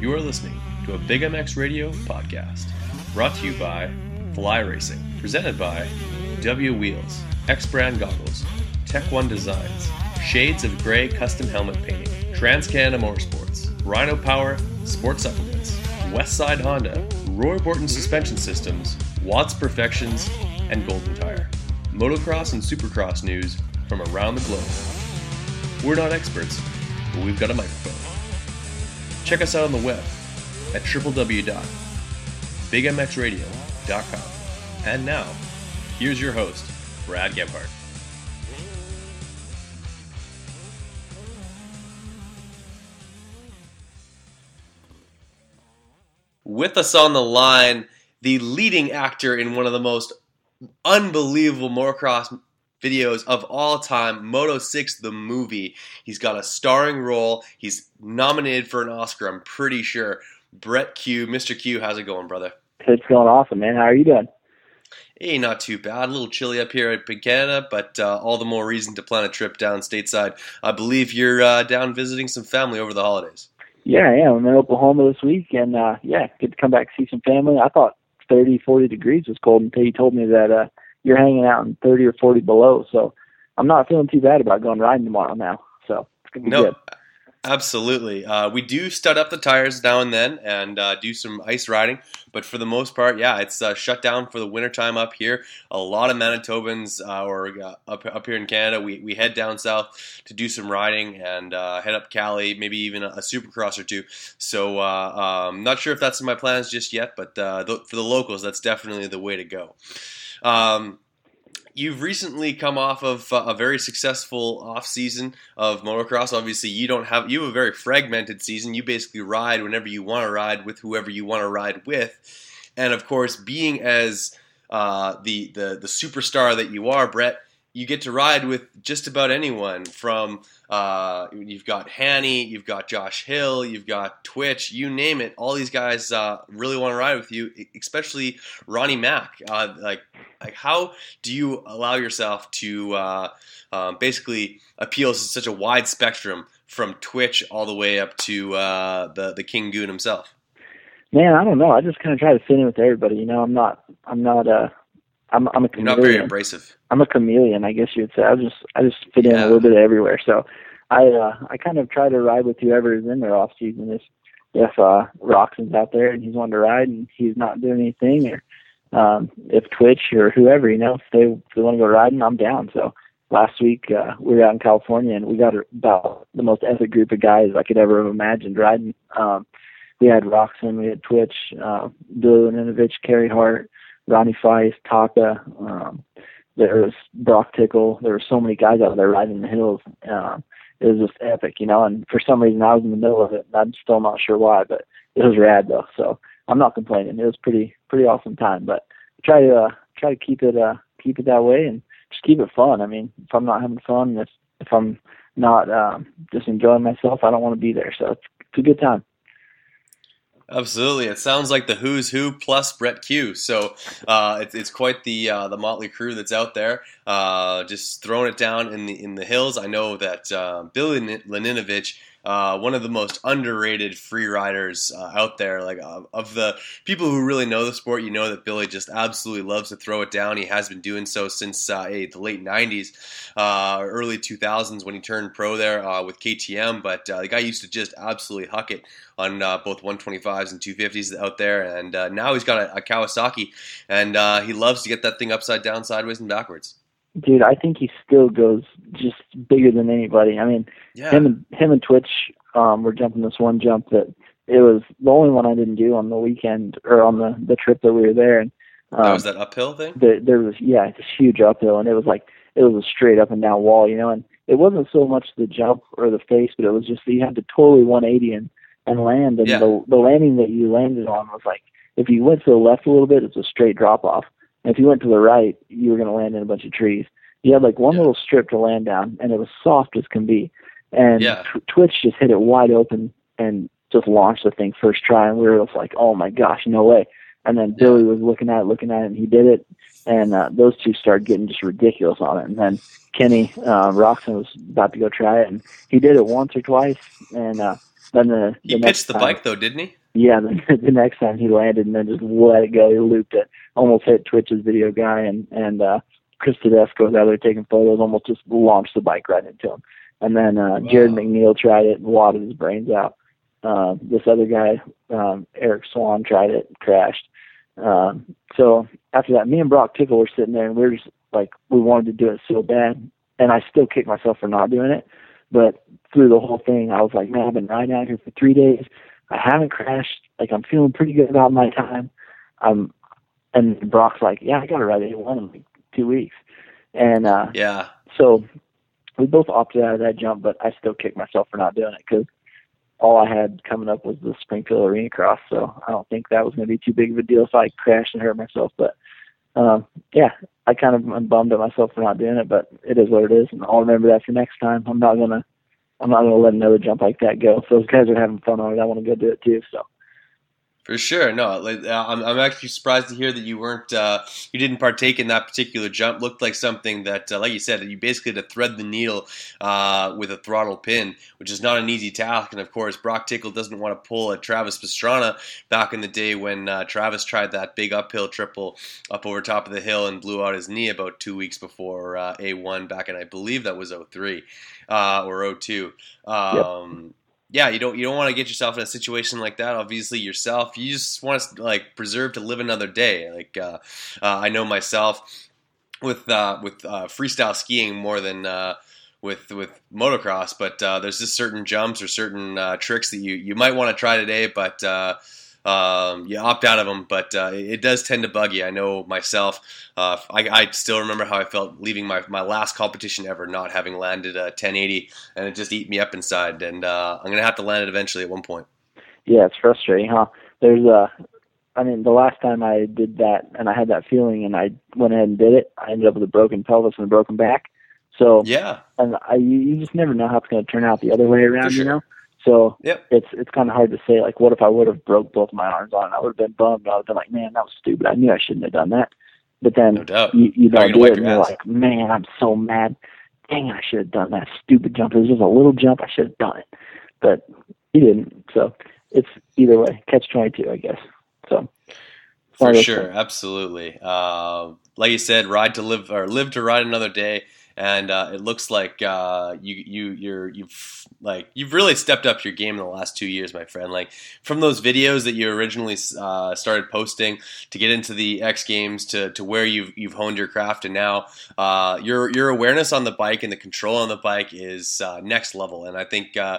You are listening to a Big MX Radio podcast, brought to you by Fly Racing, presented by W Wheels, X Brand Goggles, Tech One Designs, Shades of Grey Custom Helmet Painting, Trans Canada Motorsports, Rhino Power, Sports Supplements, Westside Honda, Roy Borton Suspension Systems, Watts Perfections, and Golden Tire. Motocross and Supercross news from around the globe. We're not experts, but we've got a microphone. Check us out on the web at www.bigmxradio.com. And now, here's your host, Brad Gebhardt. With us on the line, the leading actor in one of the most unbelievable motocross videos of all time, Moto 6 the movie. He's got a starring role. He's nominated for an Oscar, I'm pretty sure. Brett Cue, Mr. Cue, how's it going, brother? It's going awesome, man. How are you doing? Hey, not too bad. A little chilly up here in Canada, but uh, all the more reason to plan a trip down stateside. I believe you're uh, down visiting some family over the holidays. Yeah, I am. I'm in Oklahoma this week, and uh, yeah, good to come back see some family. I thought 30, 40 degrees was cold until you told me that uh, you're hanging out in 30 or 40 below. So I'm not feeling too bad about going riding tomorrow now. So it's gonna be No, good. absolutely. Uh, we do stud up the tires now and then and uh, do some ice riding, but for the most part, yeah, it's uh, shut down for the wintertime up here. A lot of Manitobans uh, or uh, up, up here in Canada, we, we head down south to do some riding and uh, head up Cali, maybe even a, a supercross or two. So, uh, um, not sure if that's in my plans just yet, but uh, th- for the locals, that's definitely the way to go. Um, you've recently come off of uh, a very successful off season of motocross. Obviously, you don't have you have a very fragmented season. You basically ride whenever you want to ride with whoever you want to ride with, and of course, being as uh, the the the superstar that you are, Brett, you get to ride with just about anyone. From uh, you've got Hanny, you've got Josh Hill, you've got Twitch, you name it. All these guys uh, really want to ride with you, especially Ronnie Mac. Uh, like like how do you allow yourself to uh, um, basically appeal to such a wide spectrum from Twitch all the way up to uh, the the King Goon himself? Man, I don't know. I just kind of try to fit in with everybody. You know, I'm not. I'm not. Uh, I'm. I'm a You're not very chameleon. abrasive. I'm a chameleon, I guess you would say. I just. I just fit in a little bit everywhere. So, I. Uh, I kind of try to ride with whoever is in their off season. If if uh, Roczen's out there and he's wanting to ride and he's not doing anything, or um, if Twitch or whoever, you know, if they if they want to go riding, I'm down. So last week uh, we were out in California and we got about the most epic group of guys I could ever have imagined riding. Um, we had Roczen, we had Twitch, uh, Billy Laninovich, Carey Hart, Ronnie Faisst, Taka. Um, there was Broc Tickle. There were so many guys out there riding the hills. Um, it was just epic, you know. And for some reason, I was in the middle of it. And I'm still not sure why, but it was rad though. So I'm not complaining. It was pretty pretty awesome time. But try to uh, try to keep it uh, keep it that way and just keep it fun. I mean, if I'm not having fun, if if I'm not um, just enjoying myself, I don't want to be there. So it's, it's a good time. Absolutely, it sounds like the Who's Who plus Brett Cue. So uh, it's, it's quite the uh, the motley crew that's out there, uh, just throwing it down in the in the hills. I know that uh, Billy Laninovich, uh, one of the most underrated free riders uh, out there, like uh, of the people who really know the sport, you know that Billy just absolutely loves to throw it down. He has been doing so since uh, eh, the late '90s, uh, early 2000s when he turned pro there uh, with KTM. But the guy used to just absolutely huck it on both 125s and 250s out there, and now he's got a, a Kawasaki, and he loves to get that thing upside down, sideways, and backwards. Dude, I think he still goes just bigger than anybody. I mean, Yeah, him and him and Twitch um, were jumping this one jump that it was the only one I didn't do on the weekend or on the the trip that we were there. And um, that was that uphill thing. the, there was yeah this huge uphill and it was like it was a straight up and down wall you know and it wasn't so much the jump or the face but it was just that you had to totally 180 and and land and Yeah. the the landing that you landed on was like if you went to the left a little bit it's a straight drop off and if you went to the right you were going to land in a bunch of trees you had like one Yeah. little strip to land down and it was soft as can be and Yeah. Tw- Twitch just hit it wide open and just launched the thing first try and we were just like oh my gosh no way and then Billy was looking at it, looking at it, and he did it. And uh, those two started getting just ridiculous on it. And then Kenny uh, Roczen was about to go try it, and he did it once or twice. And uh, Then the, he the pitched the time, bike though, didn't he? Yeah, the, the next time he landed and then just let it go. He looped it, almost hit Twitch's video guy, and and uh, Chris Tedesco was out there taking photos, almost just launched the bike right into him. And then uh, wow. Jared McNeil tried it and wadded his brains out. Uh, this other guy, um, Eric Swan, tried it, and crashed. Um, so after that, me and Broc Tickle were sitting there, and we were just like, we wanted to do it so bad, and I still kick myself for not doing it. But through the whole thing, I was like, man, I've been riding out here for three days. I haven't crashed. Like I'm feeling pretty good about my time. Um, and Broc's like, yeah, I got to ride A1 in like two weeks. And uh, yeah, so we both opted out of that jump, but I still kick myself for not doing it because all I had coming up was the Springfield Arena Cross. So I don't think that was going to be too big of a deal if I crashed and hurt myself. But um, yeah, I kind of am bummed at myself for not doing it, but it is what it is, and I'll remember that for next time. I'm not gonna I'm not gonna let another jump like that go. If those guys are having fun on it, I want to go do it too. So. For sure, no. Like, uh, I'm, I'm actually surprised to hear that you weren't, uh, you didn't partake in that particular jump. Looked like something that, uh, like you said, that you basically had to thread the needle uh, with a throttle pin, which is not an easy task. And of course, Broc Tickle doesn't want to pull a Travis Pastrana back in the day when uh, Travis tried that big uphill triple up over top of the hill and blew out his knee about two weeks before uh, A1 back in, I believe that was 03 or 02. Um, yep yeah, you don't you don't want to get yourself in a situation like that. Obviously, yourself, you just want to like preserve to live another day. Like uh, uh, I know myself with uh, with uh, freestyle skiing more than uh, with with motocross, but uh, there's just certain jumps or certain tricks that you you might want to try today, but um, you opt out of them, but uh, it does tend to bug you. I know myself. Uh, I, I, still remember how I felt leaving my, my last competition ever, not having landed a 1080, and it just eat me up inside. And uh, I'm gonna have to land it eventually at one point. Yeah, it's frustrating, huh? There's a, I mean, the last time I did that, and I had that feeling, and I went ahead and did it. I ended up with a broken pelvis and a broken back. So yeah, and I you just never know how it's going to turn out the other way around, sure. you know. So yep. it's it's kind of hard to say. Like, what if I would have broke both my arms on? I would have been bummed. I would have been like, man, that was stupid. I knew I shouldn't have done that. But then no you, you don't do it, and you're like, man, I'm so mad. Dang, I should have done that stupid jump. It was just a little jump. I should have done it, but he didn't. So it's either way, catch twenty two, I guess. So for sure, absolutely. Uh, like you said, ride to live or live to ride another day and uh, it looks like uh, you you you're you've like you've really stepped up your game in the last two years, my friend. Like from those videos that you originally uh, started posting to get into the X Games to, to where you've you've honed your craft, and now uh, your your awareness on the bike and the control on the bike is uh, next level. And I think uh,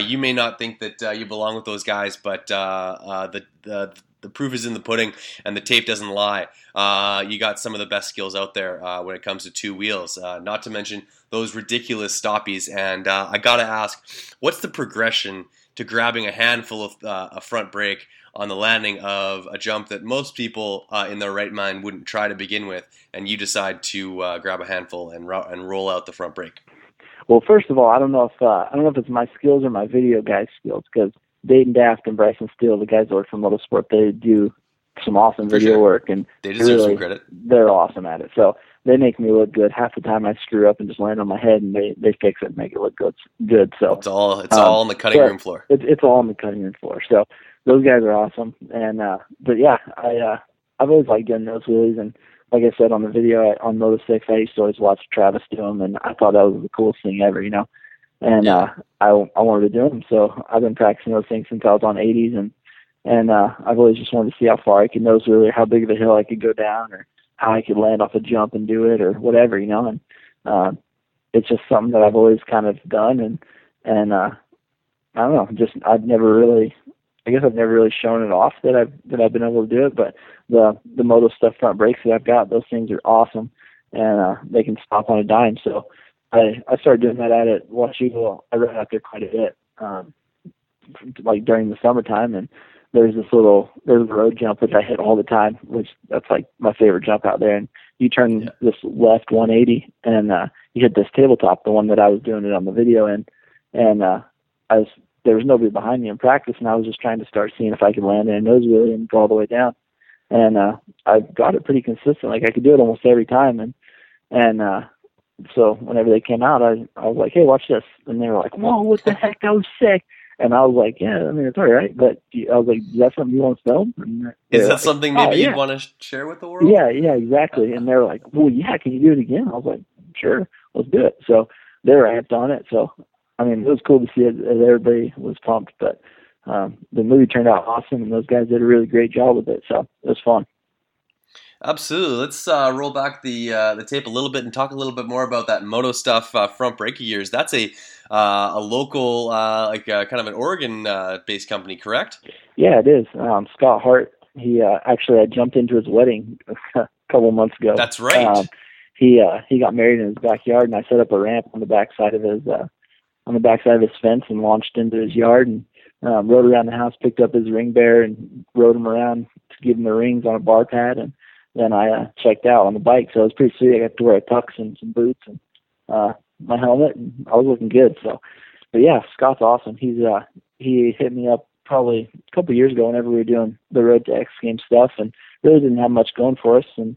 you may not think that you belong with those guys, but the the the proof is in the pudding, and the tape doesn't lie. Uh, you got some of the best skills out there uh, when it comes to two wheels. Uh, not to mention those ridiculous stoppies. And uh, I gotta ask, what's the progression to grabbing a handful of uh, a front brake on the landing of a jump that most people uh, in their right mind wouldn't try to begin with, and you decide to grab a handful and ro- and roll out the front brake? Well, first of all, I don't know if I don't know if it's my skills or my video guys' skills because Dayton Daft and Bryson Steele, the guys that work from Motorsport, they do some awesome For video sure. work, and they deserve really, some credit. They're awesome at it. So they make me look good. Half the time I screw up and just land on my head, and they they fix it and make it look good. Good. So it's all it's um, all on the cutting room floor. It's it's all on the cutting room floor. So those guys are awesome. And uh but yeah, I uh I've always liked doing those wheelies and like I said on the video on Moto Six, I used to always watch Travis do them, and I thought that was the coolest thing ever, you know and yeah. uh, I I wanted to do them. So I've been practicing those things since I was on 80s, and and uh, I've always just wanted to see how far I could nose really, how big of a hill I could go down, or how I could land off a jump and do it, or whatever, you know. And uh, it's just something that I've always kind of done, and and uh, I don't know, just I've never really. I guess I've never really shown it off that I've that I've been able to do it, but the the moto stuff front brakes that I've got, those things are awesome, and uh, they can stop on a dime. So I I started doing that out at Washougal. I rode out there quite a bit, um, like during the summertime. And there's this little there's a road jump which I hit all the time, which that's like my favorite jump out there. And you turn Yeah. this left 180, and uh, you hit this tabletop, the one that I was doing it on the video, and and uh, I was there was nobody behind me in practice, and I was just trying to start seeing if I could land in a nose wheelie and go all the way down. And uh, I got it pretty consistent. Like I could do it almost every time, and and uh, so whenever they came out, I I was like, hey, watch this, and they were like, whoa, what the heck, that was sick. And I was like, yeah, I mean, it's all right. But I was like, is that something you want to film? Is that like, something "Oh, maybe yeah." you'd want to share with the world? Yeah, yeah, exactly. And they're like, well, yeah, can you do it again? I was like, sure, let's do it. So they were amped on it. So, I mean, it was cool to see it. that Everybody was pumped, but um, the movie turned out awesome, and those guys did a really great job with it. So it was fun. Absolutely. Let's uh, roll back the uh, the tape a little bit and talk a little bit more about that moto stuff. Uh, front braking years. That's a uh, a local, uh, like uh, kind of an Oregon uh, based company, correct? Yeah, it is. Um, Scott Hart. He uh, actually I jumped into his wedding a couple of months ago. That's right. Um, he uh, he got married in his backyard, and I set up a ramp on the backside of his uh, on the backside of his fence and launched into his yard and um, rode around the house, picked up his ring bear and rode him around to give him the rings on a bar pad, and then I uh, checked out on the bike. So it was pretty sweet. I got to wear a tux and some boots and uh, my helmet, and I was looking good. So, but yeah, Scott's awesome. He's uh, he hit me up probably a couple of years ago whenever we were doing the Road to X Games stuff, and really didn't have much going for us, and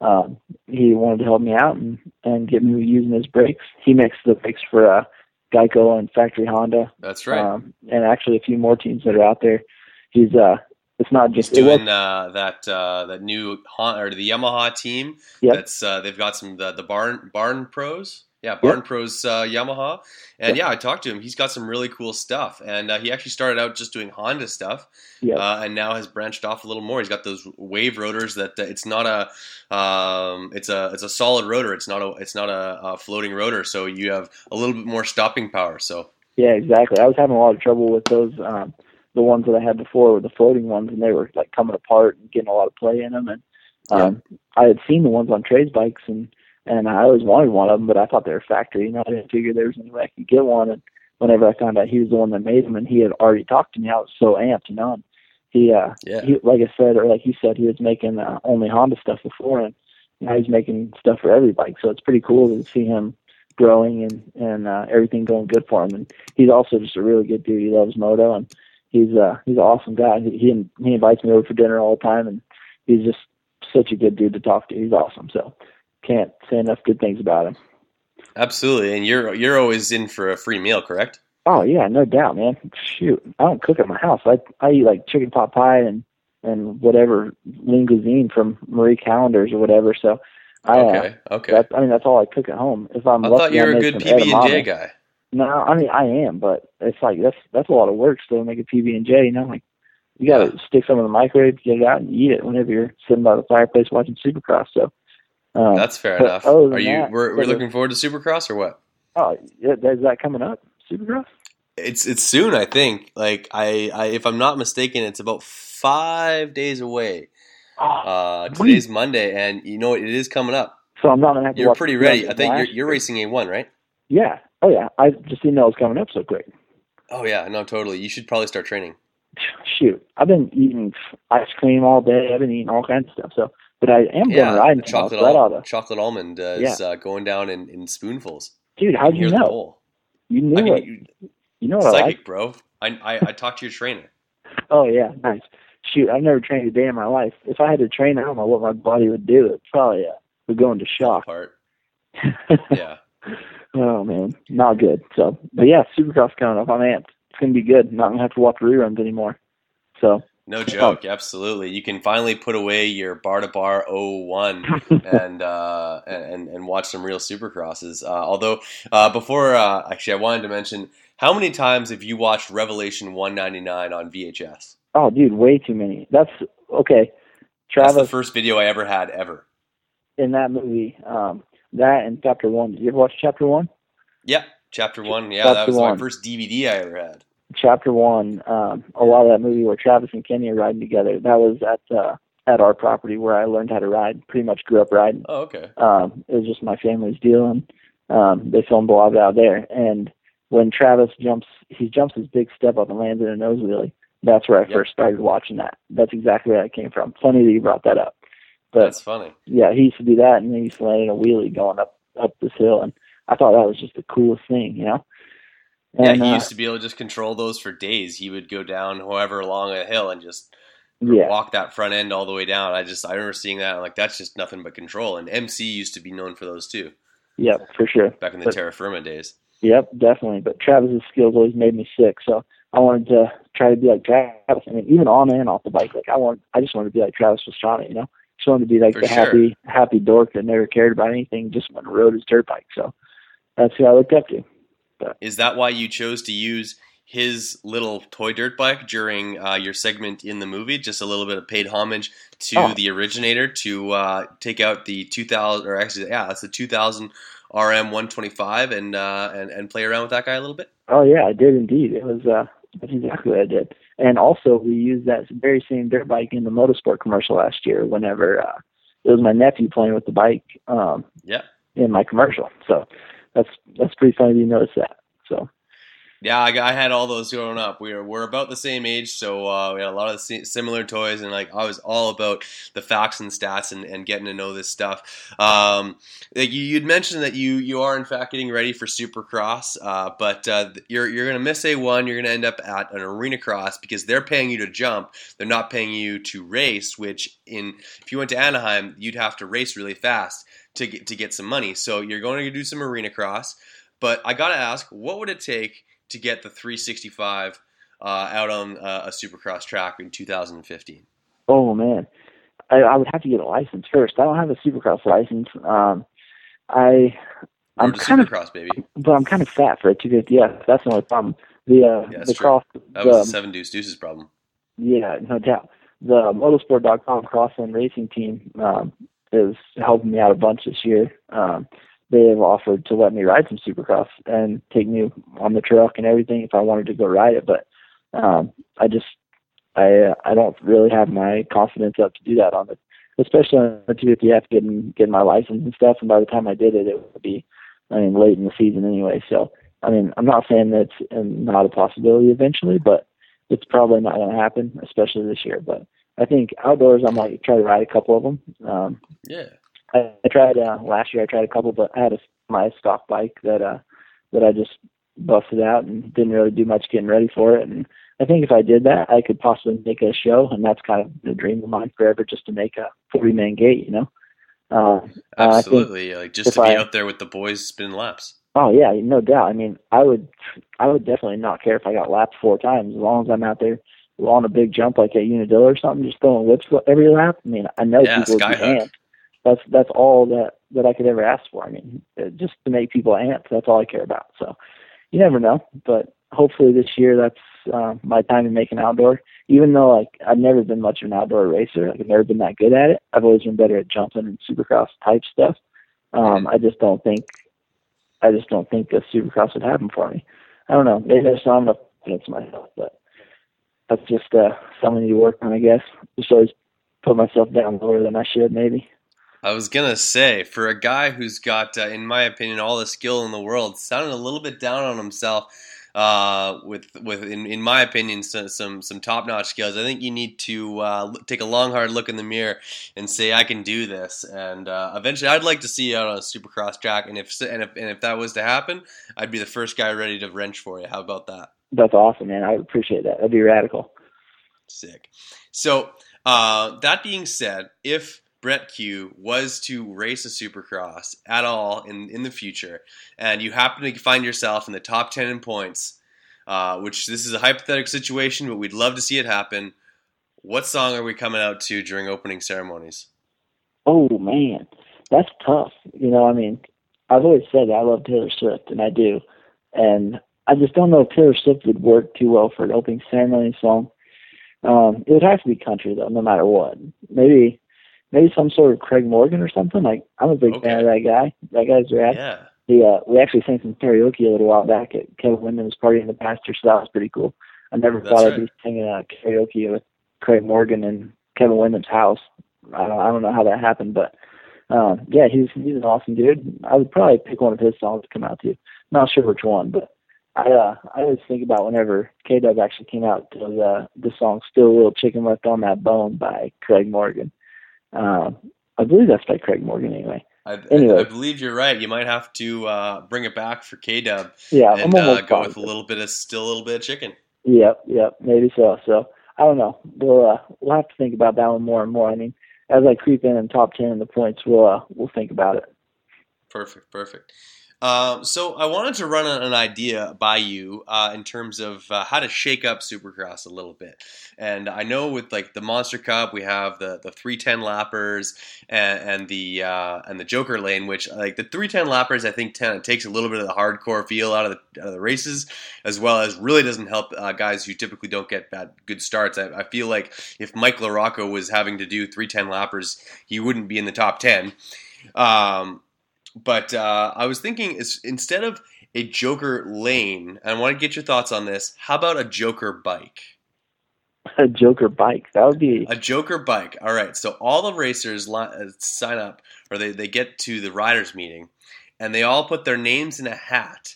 um, he wanted to help me out and and get me using his brakes. He makes the brakes for uh, Geico and Factory Honda, That's right. um, and actually a few more teams that are out there. He's uh, it's not just was- doing uh, that uh, that new Hon- or the Yamaha team. Yep. That's uh, they've got some the, the barn barn pros. Yeah, Barn Pros uh, Yamaha, and yeah, I talked to him. He's got some really cool stuff, and uh, he actually started out just doing Honda stuff, Yep. uh, and now has branched off a little more. He's got those wave rotors that uh, it's not a um, it's a it's a solid rotor. It's not a it's not a, a floating rotor, so you have a little bit more stopping power. So Yeah, exactly. I was having a lot of trouble with those, um, the ones that I had before were the floating ones, and they were like coming apart and getting a lot of play in them. And um, I had seen the ones on Trey's bikes, and and I always wanted one of them, but I thought they were factory. You know, I didn't figure there was any way I could get one. And whenever I found out he was the one that made them, and he had already talked to me, I was so amped. You know, and he, uh, yeah, he, like I said, or like you said, he was making uh, only Honda stuff before, and now he's making stuff for every bike. So it's pretty cool to see him growing and and uh, everything going good for him. And he's also just a really good dude. He loves moto, and he's uh he's an awesome guy. He he, he invites me over for dinner all the time, and he's just such a good dude to talk to. He's awesome. So can't say enough good things about him. absolutely. And you're you're always in for a free meal, correct? Oh yeah, no doubt, man. Shoot, I don't cook at my house. I I eat like chicken pot pie and and whatever lean cuisine from Marie Callender's or whatever. So I uh, Okay, okay. That's, I mean, that's all I cook at home. If I'm I lucky, thought you I were a good PB and J guy. No, I mean I am, but it's like that's that's a lot of work still to make a PB and J. You know, like you got to stick some in the microwave, get it out, and eat it whenever you're sitting by the fireplace watching Supercross. So, um, That's fair enough. Are you? that, we're we're looking forward to Supercross or what? oh, yeah, is that coming up? Supercross? It's it's soon, I think. Like I, I if I'm not mistaken, it's about five days away. Oh, Uh, today's Monday, and you know? It is coming up. so I'm not gonna have to. You're pretty ready. I think you're you're racing a one, right? Yeah. Oh yeah. I just didn't know it was coming up so quick. Oh yeah, no, totally. You should probably start training. Shoot, I've been eating ice cream all day. I've been eating all kinds of stuff. So, but I am going Yeah, riding the tomorrow. chocolate al- to- chocolate almond uh, is uh, going down in, in spoonfuls. Dude, how do you know? You I knew mean, it. you- You know what I like? psychic, bro. I, I I talked to your trainer. Oh yeah, nice. Shoot, I've never trained a day in my life. If I had to train, I don't know what my body would do. It probably uh, would go into shock. Part. Yeah. Oh man, not good. So, but yeah, Supercross coming up. I'm amped. It's gonna be good. Not gonna have to watch reruns anymore. So No joke, absolutely. You can finally put away your bar to bar 01 and uh, and and watch some real supercrosses. Uh, although uh, before, uh, actually, I wanted to mention how many times have you watched Revelation 199 on VHS? oh dude, way too many. That's okay. That's the Travis first video I ever had ever. in that movie, um, that and Chapter One. Did you ever watch Chapter One? Yeah, chapter one. Yeah, Chapter that was one. my first DVD I ever had. Chapter One. Um, a lot of that movie where Travis and Kenny are riding together. That was at uh, at our property where I learned how to ride. Pretty much grew up riding. Oh, okay. um, it was just my family's deal, and um, they filmed a lot of it out there. And when Travis jumps, he jumps his big step up and lands in a nose wheelie. That's where I Yep. first started watching that. That's exactly where that came from. Funny that you brought that up. But That's funny. yeah, he used to do that, and then he used to land in a wheelie going up up this hill, and I thought that was just the coolest thing, you know. Yeah, And, he uh, used to be able to just control those for days. He would go down however long a hill and just yeah, walk that front end all the way down. I just I remember seeing that. I'm like, that's just nothing but control. And MC used to be known for those too, yeah, for sure. back in the But- Terra Firma days. Yep, definitely. But Travis's skills always made me sick, so I wanted to try to be like Travis. I mean, even on and off the bike, like I want, I just wanted to be like Travis Pastrana, you know. Just wanted to be like For the sure. happy, happy dork that never cared about anything, just went and rode his dirt bike. So that's who I looked up to. Is that why you chose to use his little toy dirt bike during uh, your segment in the movie? Just a little bit of paid homage to Oh. the originator to uh, take out the 2000, or actually, yeah, that's the 2000 RM 125 and, uh, and and play around with that guy a little bit. Oh yeah, I did indeed. It was uh that's exactly what I did. And also we used that very same dirt bike in the motorsport commercial last year whenever uh it was my nephew playing with the bike um Yeah. in my commercial. So that's that's pretty funny you notice that. So Yeah, I, I had all those growing up. We were we're about the same age, so uh, we had a lot of similar toys, and like I was all about the facts and stats and, and getting to know this stuff. Um, like you, you'd mentioned that you you are in fact getting ready for Supercross, uh, but uh, you're you're gonna miss a one. You're gonna end up at an arena cross because they're paying you to jump. They're not paying you to race. Which in if you went to Anaheim, you'd have to race really fast to get to get some money. So you're going to do some arena cross. But I gotta ask, what would it take to get the 365 uh, out on uh, a Supercross track in 2015? oh man. I, I would have to get a license first. I don't have a supercross license. Um I I'm kind of cross baby. but I'm kind of fat for a two fifty yeah, that's the only problem. The uh Yeah, the true. cross That the, was the seven deuce deuces problem. Yeah, no doubt. The motorsport.com crossland racing team um, is helping me out a bunch this year. Um, they have offered to let me ride some supercross and take me on the truck and everything if I wanted to go ride it. But um, I just I I don't really have my confidence up to do that on it, especially on the 250F getting getting my license and stuff. And by the time I did it, it would be I mean late in the season anyway. So I mean I'm not saying that's uh, not a possibility eventually, but it's probably not going to happen, especially this year. But I think outdoors, I might try to ride a couple of them. Um, Yeah. I, I tried uh, last year. I tried a couple, but I had a my stock bike that uh that I just busted out and didn't really do much getting ready for it. And I think if I did that, I could possibly make a show, and that's kind of the dream of mine forever, just to make a forty man gate. You know. Uh, think Absolutely. like just to be I- out there with the boys spinning laps. Oh yeah, no doubt. I mean, I would, I would definitely not care if I got lapped four times as long as I'm out there on a big jump like at Unadilla or something, just throwing whips every lap. I mean, I know Yeah, people would be amped. That's that's all that that I could ever ask for. I mean, just to make people amped. That's all I care about. So, you never know. But hopefully this year, that's uh, my time to make an outdoor. Even though like I've never been much of an outdoor racer, like I've never been that good at it. I've always been better at jumping and supercross type stuff. Um, I just don't think I just don't think the Supercross would happen for me. I don't know. Maybe I just don't have enough myself, but that's just uh, something to work on, I guess. Just always put myself down lower than I should, maybe. I was gonna say, for a guy who's got, uh, in my opinion, all the skill in the world, sounding a little bit down on himself, uh, with with in, in my opinion, some some, some top notch skills. I think you need to uh, take a long, hard look in the mirror and say, "I can do this." And uh, eventually, I'd like to see you out on a Supercross track. And if and if and if that was to happen, I'd be the first guy ready to wrench for you. How about that? That's awesome, man. I would appreciate that. That'd be radical. Sick. So, uh, that being said, if Brett Cue was to race a supercross at all in, in the future, and you happen to find yourself in the top 10 in points, uh, which this is a hypothetical situation, but we'd love to see it happen, what song are we coming out to during opening ceremonies? Oh man, that's tough. You know, I mean, I've always said I love Taylor Swift, and I do, and I just don't know if Taylor Swift would work too well for an opening ceremony song. Um, it would have to be country though, no matter what. Maybe, maybe some sort of Craig Morgan or something. Like I'm a big fan of that guy. That guy's rad. Yeah. The uh, we actually sang some karaoke a little while back at Kevin Windham's party in the pasture, so that was pretty cool. I never That's thought right. I'd be singing uh, karaoke with Craig Morgan in Kevin Windham's house. I don't, I don't know how that happened, but um, yeah, he's he's an awesome dude. I would probably pick one of his songs to come out to. Not sure which one, but I uh, I always think about whenever K Dub actually came out to the the song "Still a Little Chicken Left on That Bone" by Craig Morgan. Um, I believe that's by Craig Morgan anyway. I, Anyway. I, I believe you're right. You might have to uh, bring it back for K Dub Yeah, and I'm uh, almost go with a little bit of still a little bit of chicken. Yep, yep, maybe so. So I don't know. We'll uh, we'll have to think about that one more and more. I mean, as I creep in in top ten in the points, we'll uh, we'll think about it. Perfect, perfect. Uh, so I wanted to run an idea by you uh, in terms of uh, how to shake up Supercross a little bit. And I know with like the Monster Cup, we have the the 310 lappers and, and the uh, and the Joker lane, which like the 310 lappers, I think ten, takes a little bit of the hardcore feel out of the, out of the races, as well as really doesn't help uh, guys who typically don't get bad good starts. I, I feel like if Mike LaRocco was having to do 310 lappers, he wouldn't be in the top 10. Um, but uh, I was thinking, is instead of a Joker lane, and I want to get your thoughts on this. How about a Joker bike? A Joker bike. That would be A Joker bike. All right. So all the racers li- uh, sign up, or they, they get to the riders meeting, and they all put their names in a hat.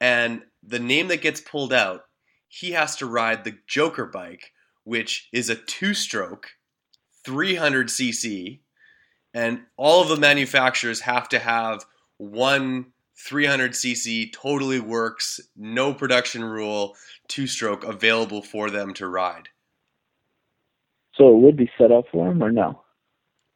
And the name that gets pulled out, he has to ride the Joker bike, which is a two-stroke, 300cc, and all of the manufacturers have to have one 300cc totally works, no production rule, two-stroke available for them to ride. so it would be set up for them or no?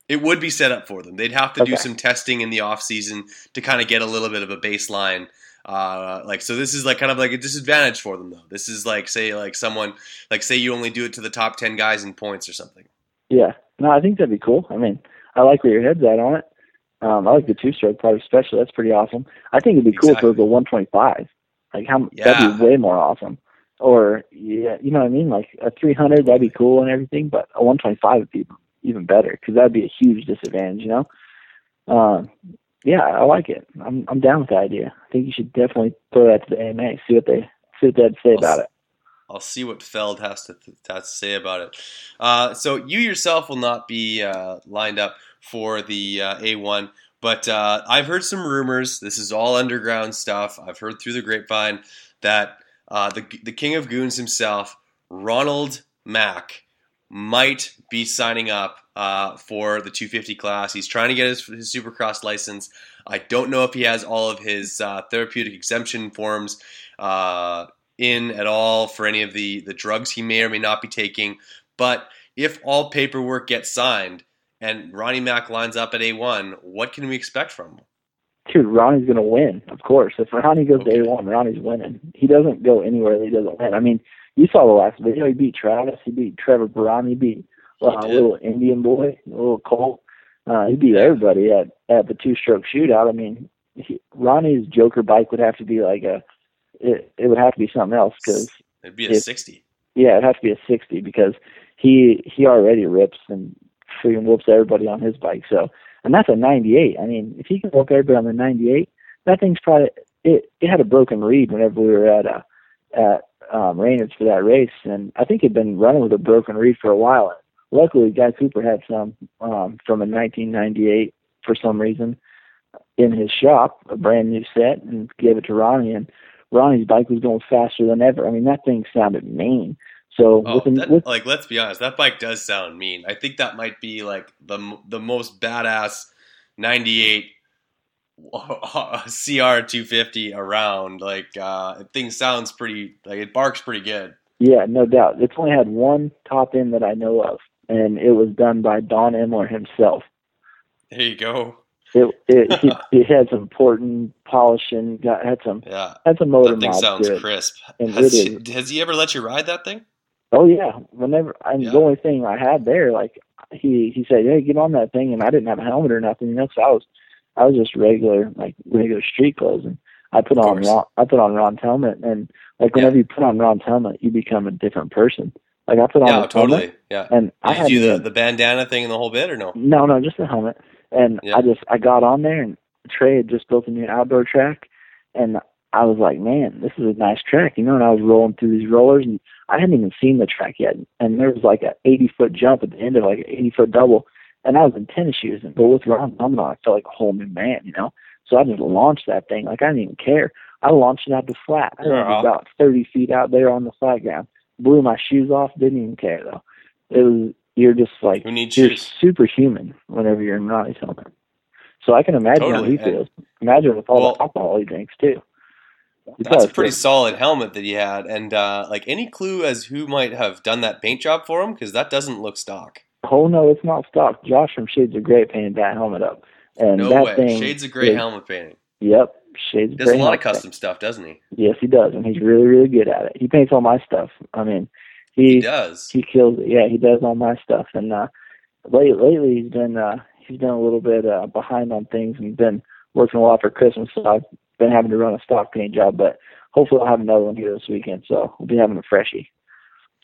It would be set up for them. They'd have to do some testing in the off season to kind of get a little bit of a baseline. Uh, like so, this is like kind of like a disadvantage for them though. This is like say like someone like say you only do it to the top ten guys in points or something. Yeah. No, I think that'd be cool. I mean, I like where your head's at on it. Um, I like the two stroke part especially. That's pretty awesome. I think it'd be cool if it was a 125. Like how Yeah. that'd be way more awesome. Or yeah, you know what I mean? Like a 300, that'd be cool and everything. But a 125 would be even better because that'd be a huge disadvantage. You know? Um, yeah, I like it. I'm I'm down with the idea. I think you should definitely throw that to the AMA. See what they see what they to say about it. I'll see what Feld has to has to say about it. Uh, so you yourself will not be uh, lined up for the uh, A1, but uh, I've heard some rumors. This is all underground stuff. I've heard through the grapevine that uh, the the king of goons himself, Ronald Mack, might be signing up uh, for the 250 class. He's trying to get his, his Supercross license. I don't know if he has all of his therapeutic exemption forms in at all for any of the, the drugs he may or may not be taking. But if all paperwork gets signed and Ronnie Mac lines up at A1, what can we expect from him? Dude, Ronnie's gonna win, of course. If Ronnie goes Okay. to A one, Ronnie's winning. He doesn't go anywhere that he doesn't win. I mean, you saw the last video. He beat Travis. He beat Trevor Brown. He beat uh, He little Indian boy, little Colt. Uh, he beat everybody at at the two stroke shootout. I mean, he, Ronnie's Joker bike would have to be like a. It it would have to be something else because It'd be a If- 60. yeah, it'd have to be a sixty because he he already rips and freaking whoops everybody on his bike. So and that's a ninety eight. I mean, if he can whoop everybody on the ninety eight, that thing's probably it. It had a broken reed whenever we were at uh at um, Raynard's for that race, and I think it'd been running with a broken reed for a while. Luckily, Guy Cooper had some um, from a 1998 for some reason in his shop, a brand new set, and gave it to Ronnie. And Ronnie's bike was going faster than ever. I mean, that thing sounded mean. So Oh, with, that, with like let's be honest, that bike does sound mean. I think that might be like the the most badass '98 CR 250 around. Like uh, thing sounds pretty, like it barks pretty good. yeah, no doubt, it's only had one top end that I know of, and it was done by Don Emler himself. There you go. It it, he, it had some porting, polishing, got had some Yeah, had some motor that thing sounds crisp. And Has he, has he ever let you ride that thing? Oh yeah, whenever I Yeah. the only thing I had there, like he he said, hey, get on that thing, and I didn't have a helmet or nothing, you know, so I was I was just regular like regular street clothes, and I put on. Ron, I put on Ron's helmet, and like whenever you put on Ron's helmet, you become a different person. Like I put on Yeah, his helmet, totally. Yeah. and I Did had you do the, the bandana thing and the whole bit, or no? no, no, just a helmet. And Yeah. I just I got on there and Trey had just built a new outdoor track and I was like, Man, this is a nice track, you know, and I was rolling through these rollers and I hadn't even seen the track yet. And there was like a eighty foot jump at the end of like an eighty foot double and I was in tennis shoes and but with Ron on I felt like a whole new man, you know. So I just launched that thing like I didn't even care. I launched it out the flat. I was Yeah. about thirty feet out there on the flat ground. Blew my shoes off, didn't even care though. It was you're just like you're shoes? superhuman whenever you're in Ronnie's helmet. So I can imagine Totally, how he feels. Imagine with all Well- the alcohol he drinks too. He That's a pretty solid helmet that he had, and uh, like any clue as who might have done that paint job for him because that doesn't look stock. Oh no, it's not stock. Josh from Shades of Grey painted that helmet up, and No that way. thing. Shades of gray is- helmet painting. Yep, shades. Does a lot of custom stuff, doesn't he? Yes, he does, and he's really, really good at it. He paints all my stuff. I mean, He he does. he kills it. Yeah, he does all my stuff. And uh, late lately, he's been uh, he's been a little bit uh, behind on things and been working a lot for Christmas. So I've been having to run a stock paint job, but hopefully I'll have another one here this weekend. So we'll be having a freshie.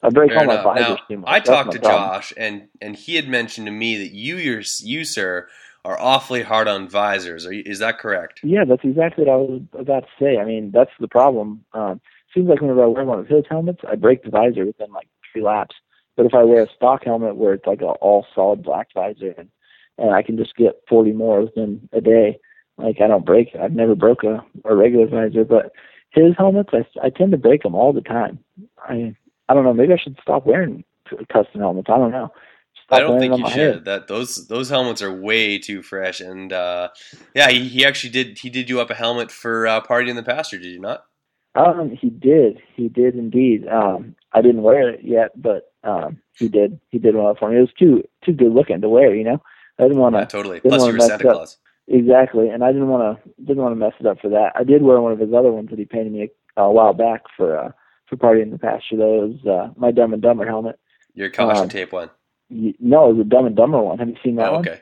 I break Fair all my visors Now, too much. I That's talked to problem. Josh, and and he had mentioned to me that you, your, you, sir, are awfully hard on visors. Are you, is that correct? Yeah, that's exactly what I was about to say. I mean, that's the problem. Um, seems like whenever I wear one of his helmets, I break the visor within like three laps. But if I wear a stock helmet where it's like a all solid black visor and, and I can just get 40 more within a day, like I don't break. I've never broke a, a regular visor, but his helmets, I, I tend to break them all the time. I I don't know. Maybe I should stop wearing custom helmets. I don't know. I don't think you should. head. That those those helmets are way too fresh, and uh, yeah, he, he actually did he did you up a helmet for uh, party in the pasture, did you not? Um, he did. He did indeed. Um, I didn't wear it yet, but um, he did. He did one up for me. It was too too good looking to wear. You know, I didn't want to Yeah, totally. Plus, you were Santa. Claus. exactly, and I didn't want to didn't want to mess it up for that. I did wear one of his other ones that he painted me a, a while back for uh, for party in the pasture. Though it was uh, my Dumb and Dumber helmet. Your caution Um, tape one. No, it was a Dumb and Dumber one. Have you seen that Oh, one? okay.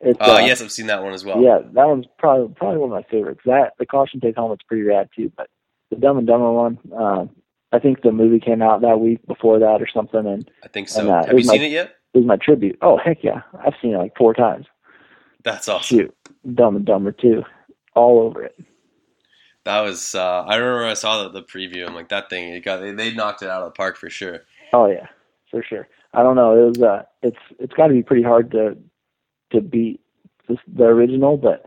It's, Uh, yes, I've seen that one as well. Yeah, that one's probably probably one of my favorites. That the caution tape helmet's pretty rad too, but the Dumb and Dumber one, um, I think the movie came out that week before that or something, and I think so. And, uh, Have you was seen it yet? it was my tribute. Oh heck yeah, I've seen it like four times. That's awesome. Shoot, Dumb and Dumber too, all over it. That was. Uh, I remember I saw the, the preview. I'm like, that thing. It got. They, they knocked it out of the park for sure. Oh yeah, for sure. I don't know. It was uh, it's it's got to be pretty hard to to beat this, the original, but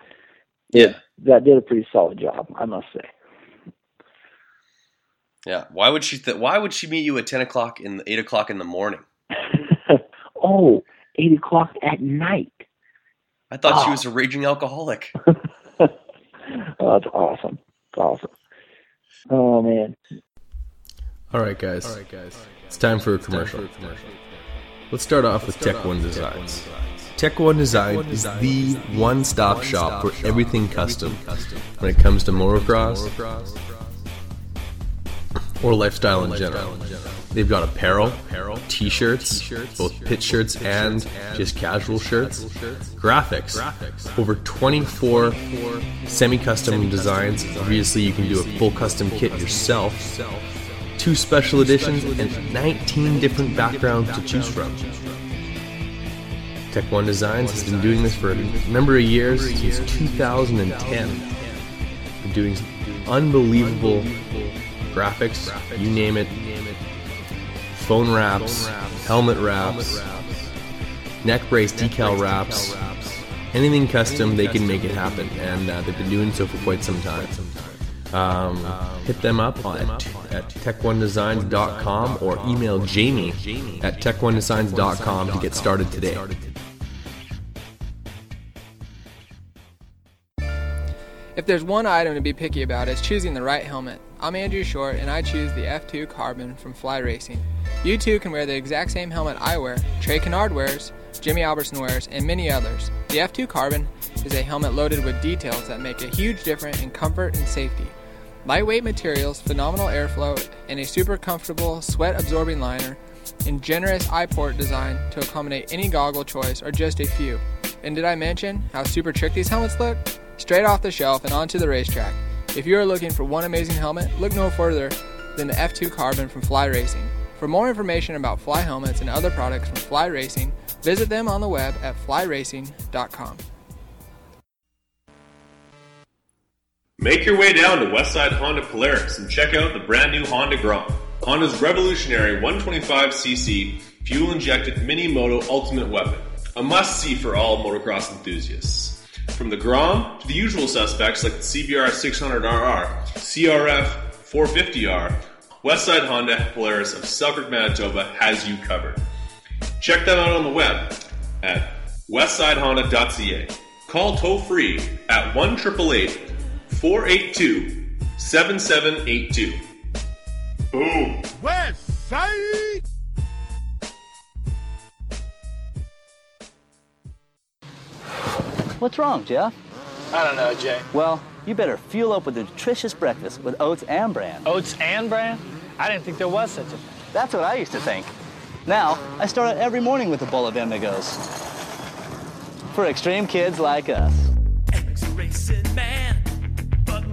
Yeah. that did a pretty solid job, I must say. Yeah. Why would she? Th- why would she meet you at ten o'clock in eight o'clock in the morning? oh, eight o'clock at night. I thought she Oh. was a raging alcoholic. oh, that's awesome. It's awesome. Oh man. All right, guys. All right, guys. It's time for a commercial. Let's start off with Tech One Designs. Tech One Design is the one-stop shop for everything custom when it comes to motocross or lifestyle in general. They've got apparel, t-shirts, both pit shirts and just casual shirts, graphics, over 24 semi-custom designs. Obviously, you can do a full custom kit yourself two special editions, and 19 different backgrounds to choose from. Tech One Designs has been doing this for a number of years, since 2010. Been doing unbelievable graphics, you name it. Phone wraps, helmet wraps, neck brace decal wraps, anything custom, they can make it happen, and uh, they've been doing so for quite some time. Um, hit them up at, at tech1designs.com or email Jamie at tech1designs.com to get started today. If there's one item to be picky about, it's choosing the right helmet. I'm Andrew Short, and I choose the F2 Carbon from Fly Racing. You too can wear the exact same helmet I wear, Trey Canard wears, Jimmy Albertson wears, and many others. The F2 Carbon is a helmet loaded with details that make a huge difference in comfort and safety. Lightweight materials, phenomenal airflow, and a super comfortable sweat absorbing liner, and generous eye port design to accommodate any goggle choice are just a few. And did I mention how super trick these helmets look? Straight off the shelf and onto the racetrack. If you are looking for one amazing helmet, look no further than the F2 Carbon from Fly Racing. For more information about Fly helmets and other products from Fly Racing, visit them on the web at flyracing.com. Make your way down to Westside Honda Polaris and check out the brand new Honda Grom. Honda's revolutionary 125cc fuel injected mini moto ultimate weapon. A must see for all motocross enthusiasts. From the Grom to the usual suspects like the CBR 600RR, CRF 450R, Westside Honda Polaris of Selkirk, Manitoba has you covered. Check them out on the web at westsidehonda.ca. Call toll free at 1 482 7782. Boom. West Side. What's wrong, Jeff? I don't know, Jay. Well, you better fuel up with a nutritious breakfast with oats and bran. Oats and bran? I didn't think there was such a thing. That's what I used to think. Now, I start out every morning with a bowl of Emigos. For extreme kids like us. Eric's racing man, but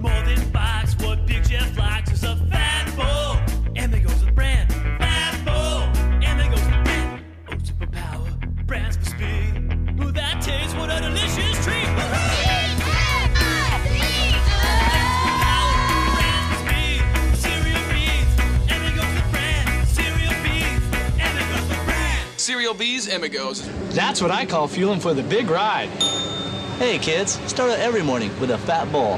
more than bikes, what Big Jeff likes is a fat bull. Emigos with brand, fat bull. Emigos with brand, oh, oats for power, brands for speed. Ooh, that tastes what a delicious treat. Cereal beef. Emigos, a brand. Cereal beef. Emigos, a brand. Cereal Bees Emigos. That's what I call fueling for the big ride. Hey kids, start out every morning with a fat bowl.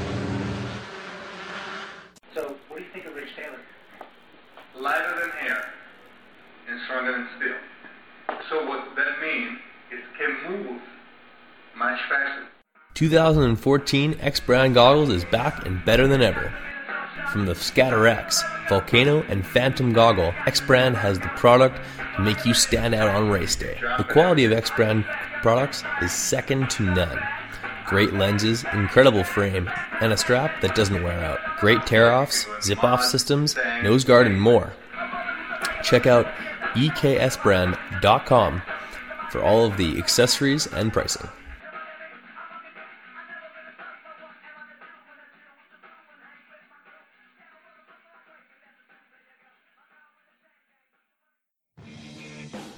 So, what do you think of Rich Taylor? Lighter than air and stronger than steel. So what that means is it can move much faster. 2014 X Brand Goggles is back and better than ever. From the Scatter X, Volcano, and Phantom Goggle, X Brand has the product to make you stand out on race day. The quality of X Brand products is second to none. Great lenses, incredible frame, and a strap that doesn't wear out. Great tear offs, zip off systems, nose guard, and more. Check out xbrand.com for all of the accessories and pricing.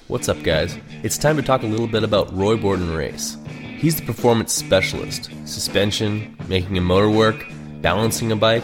What's up, guys? It's time to talk a little bit about Roy Borden Race. He's the performance specialist suspension, making a motor work, balancing a bike,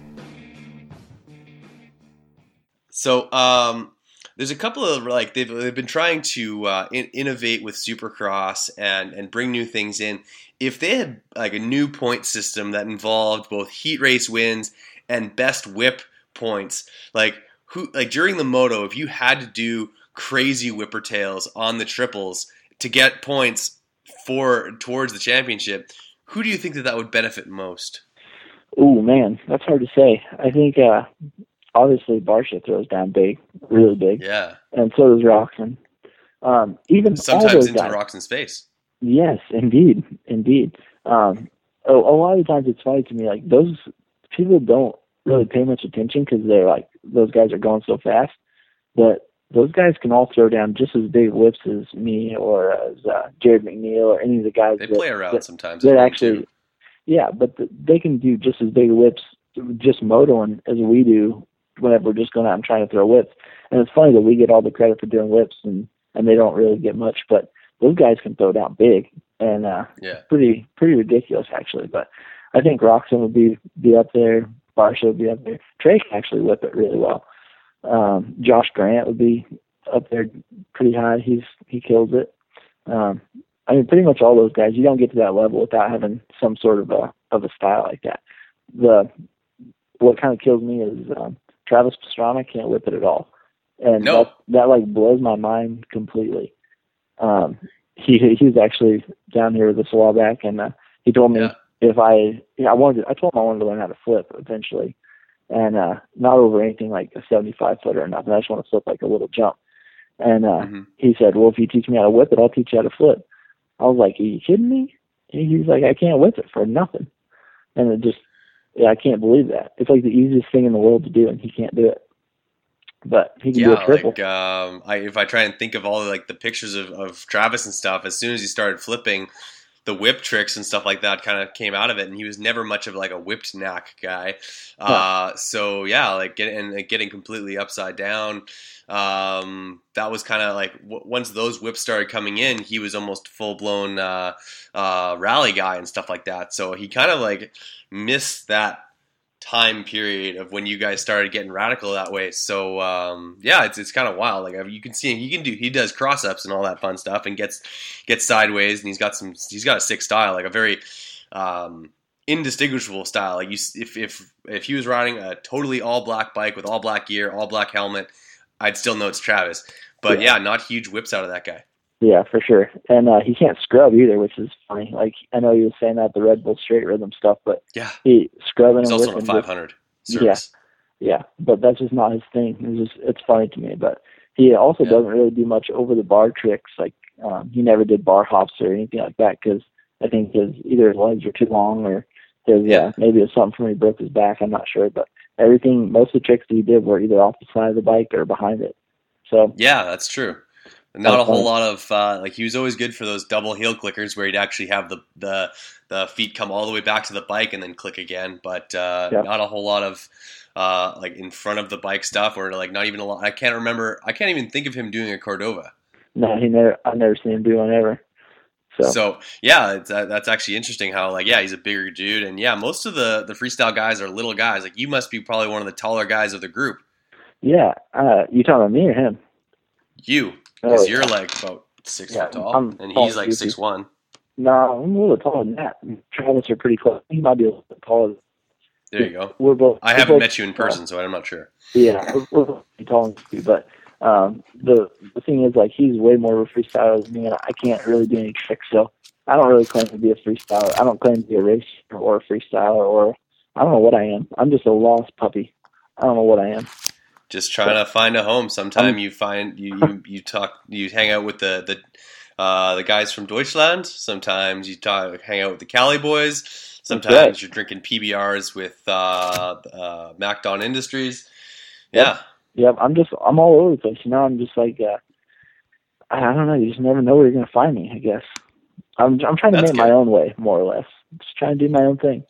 So, um, there's a couple of like they've, they've been trying to uh, in, innovate with Supercross and and bring new things in. If they had like a new point system that involved both heat race wins and best whip points, like who like during the moto, if you had to do crazy whipper tails on the triples to get points for towards the championship, who do you think that that would benefit most? Oh man, that's hard to say. I think uh obviously Barcia throws down big, really big. Yeah. And so does Roczen. Um, even sometimes all those into guys, Roczen's face. Yes, indeed, indeed. Um, a, a lot of times it's funny to me, like those people don't really pay much attention because they're like those guys are going so fast, but those guys can all throw down just as big whips as me or as uh, Jarryd McNeil or any of the guys. They that, play around that, sometimes. That actually, yeah, but the, they can do just as big whips, just motoing as we do whenever we're just going out and trying to throw whips. And it's funny that we get all the credit for doing whips and and they don't really get much, but those guys can throw down big and uh yeah. pretty pretty ridiculous actually. But I think Roczen would be be up there, Barcia would be up there. Trey can actually whip it really well. Um Josh Grant would be up there pretty high. He's he kills it. Um I mean pretty much all those guys, you don't get to that level without having some sort of a of a style like that. The what kind of kills me is um Travis Pastrana can't whip it at all. And no. that that like blows my mind completely. Um he he was actually down here this a while back and uh, he told me yeah. if I yeah, I wanted to, I told him I wanted to learn how to flip eventually. And uh not over anything like a seventy five footer or nothing. I just want to flip like a little jump. And uh mm-hmm. he said, Well if you teach me how to whip it, I'll teach you how to flip. I was like, Are you kidding me? And he's like, I can't whip it for nothing. And it just yeah, I can't believe that. It's like the easiest thing in the world to do and he can't do it but he can yeah, do a triple. like um, I, if I try and think of all the, like the pictures of, of Travis and stuff, as soon as he started flipping, the whip tricks and stuff like that kind of came out of it, and he was never much of like a whipped knack guy. Uh, so yeah, like getting and getting completely upside down. Um, that was kind of like w- once those whips started coming in, he was almost full blown uh, uh, rally guy and stuff like that. So he kind of like missed that time period of when you guys started getting radical that way. So um, yeah, it's it's kind of wild. Like you can see he can do he does cross ups and all that fun stuff and gets gets sideways and he's got some he's got a sick style like a very um, indistinguishable style. Like you, if if if he was riding a totally all black bike with all black gear, all black helmet, I'd still know it's Travis. But yeah, not huge whips out of that guy. Yeah, for sure. And uh, he can't scrub either, which is funny. Like I know he was saying that the Red Bull straight rhythm stuff, but Yeah, he scrubbing he's and also on just- 500 Yeah. Yeah, but that's just not his thing. It's just it's funny to me. But he also Yeah. doesn't really do much over the bar tricks. Like um, he never did bar hops or anything like that because I think his either his legs are too long or his Yeah. uh, maybe it's something from when he broke his back. I'm not sure, but everything most of the tricks that he did were either off the side of the bike or behind it. So Yeah, that's true. Not Oh, a whole lot of uh, like he was always good for those double heel clickers where he'd actually have the the the feet come all the way back to the bike and then click again, but uh, not a whole lot of uh, like in front of the bike stuff or like not even a lot. I can't remember. I can't even think of him doing a Cordova. no, he never. I've never seen him do one ever. So, So yeah, it's, uh, that's actually interesting. How like yeah, he's a bigger dude, and yeah, most of the the freestyle guys are little guys. Like you must be probably one of the taller guys of the group. yeah, uh, you talking about me or him? You, because you're like about six Yeah, foot tall, I'm and tall he's like six one. No, I'm a little taller than that. Travis are pretty close. He might be a little bit taller. There you go. We're both. I we're haven't both met you in person, so I'm not sure. Yeah, we're, both tall but um, the the thing is, like, he's way more of a freestyler than me, and I can't really do any tricks. So I don't really claim to be a freestyler. I don't claim to be a racer or a freestyler, or I don't know what I am. I'm just a lost puppy. I don't know what I am. Just trying to find a home. Sometime you find you, you you talk you hang out with the the uh, the guys from Deutschland. Sometimes you talk hang out with the Cali boys. Sometimes right. you're drinking PBRs with uh, uh, MacDon Industries. Yeah, Yep, I'm just I'm all over the place. You know, I'm just like uh, I, don't know. You just never know where you're gonna find me. I guess I'm I'm trying to That's make my own way, more or less. Just trying to do my own thing.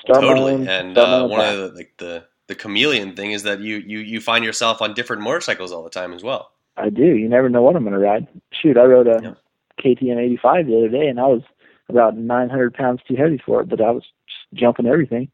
Start totally. own- and uh, one of the like the the chameleon thing is that you you you find yourself on different motorcycles all the time as well. I do. You never know what I'm going to ride. Shoot, I rode a Yep. KTM 85 the other day, and I was about 900 pounds too heavy for it, but I was jumping everything.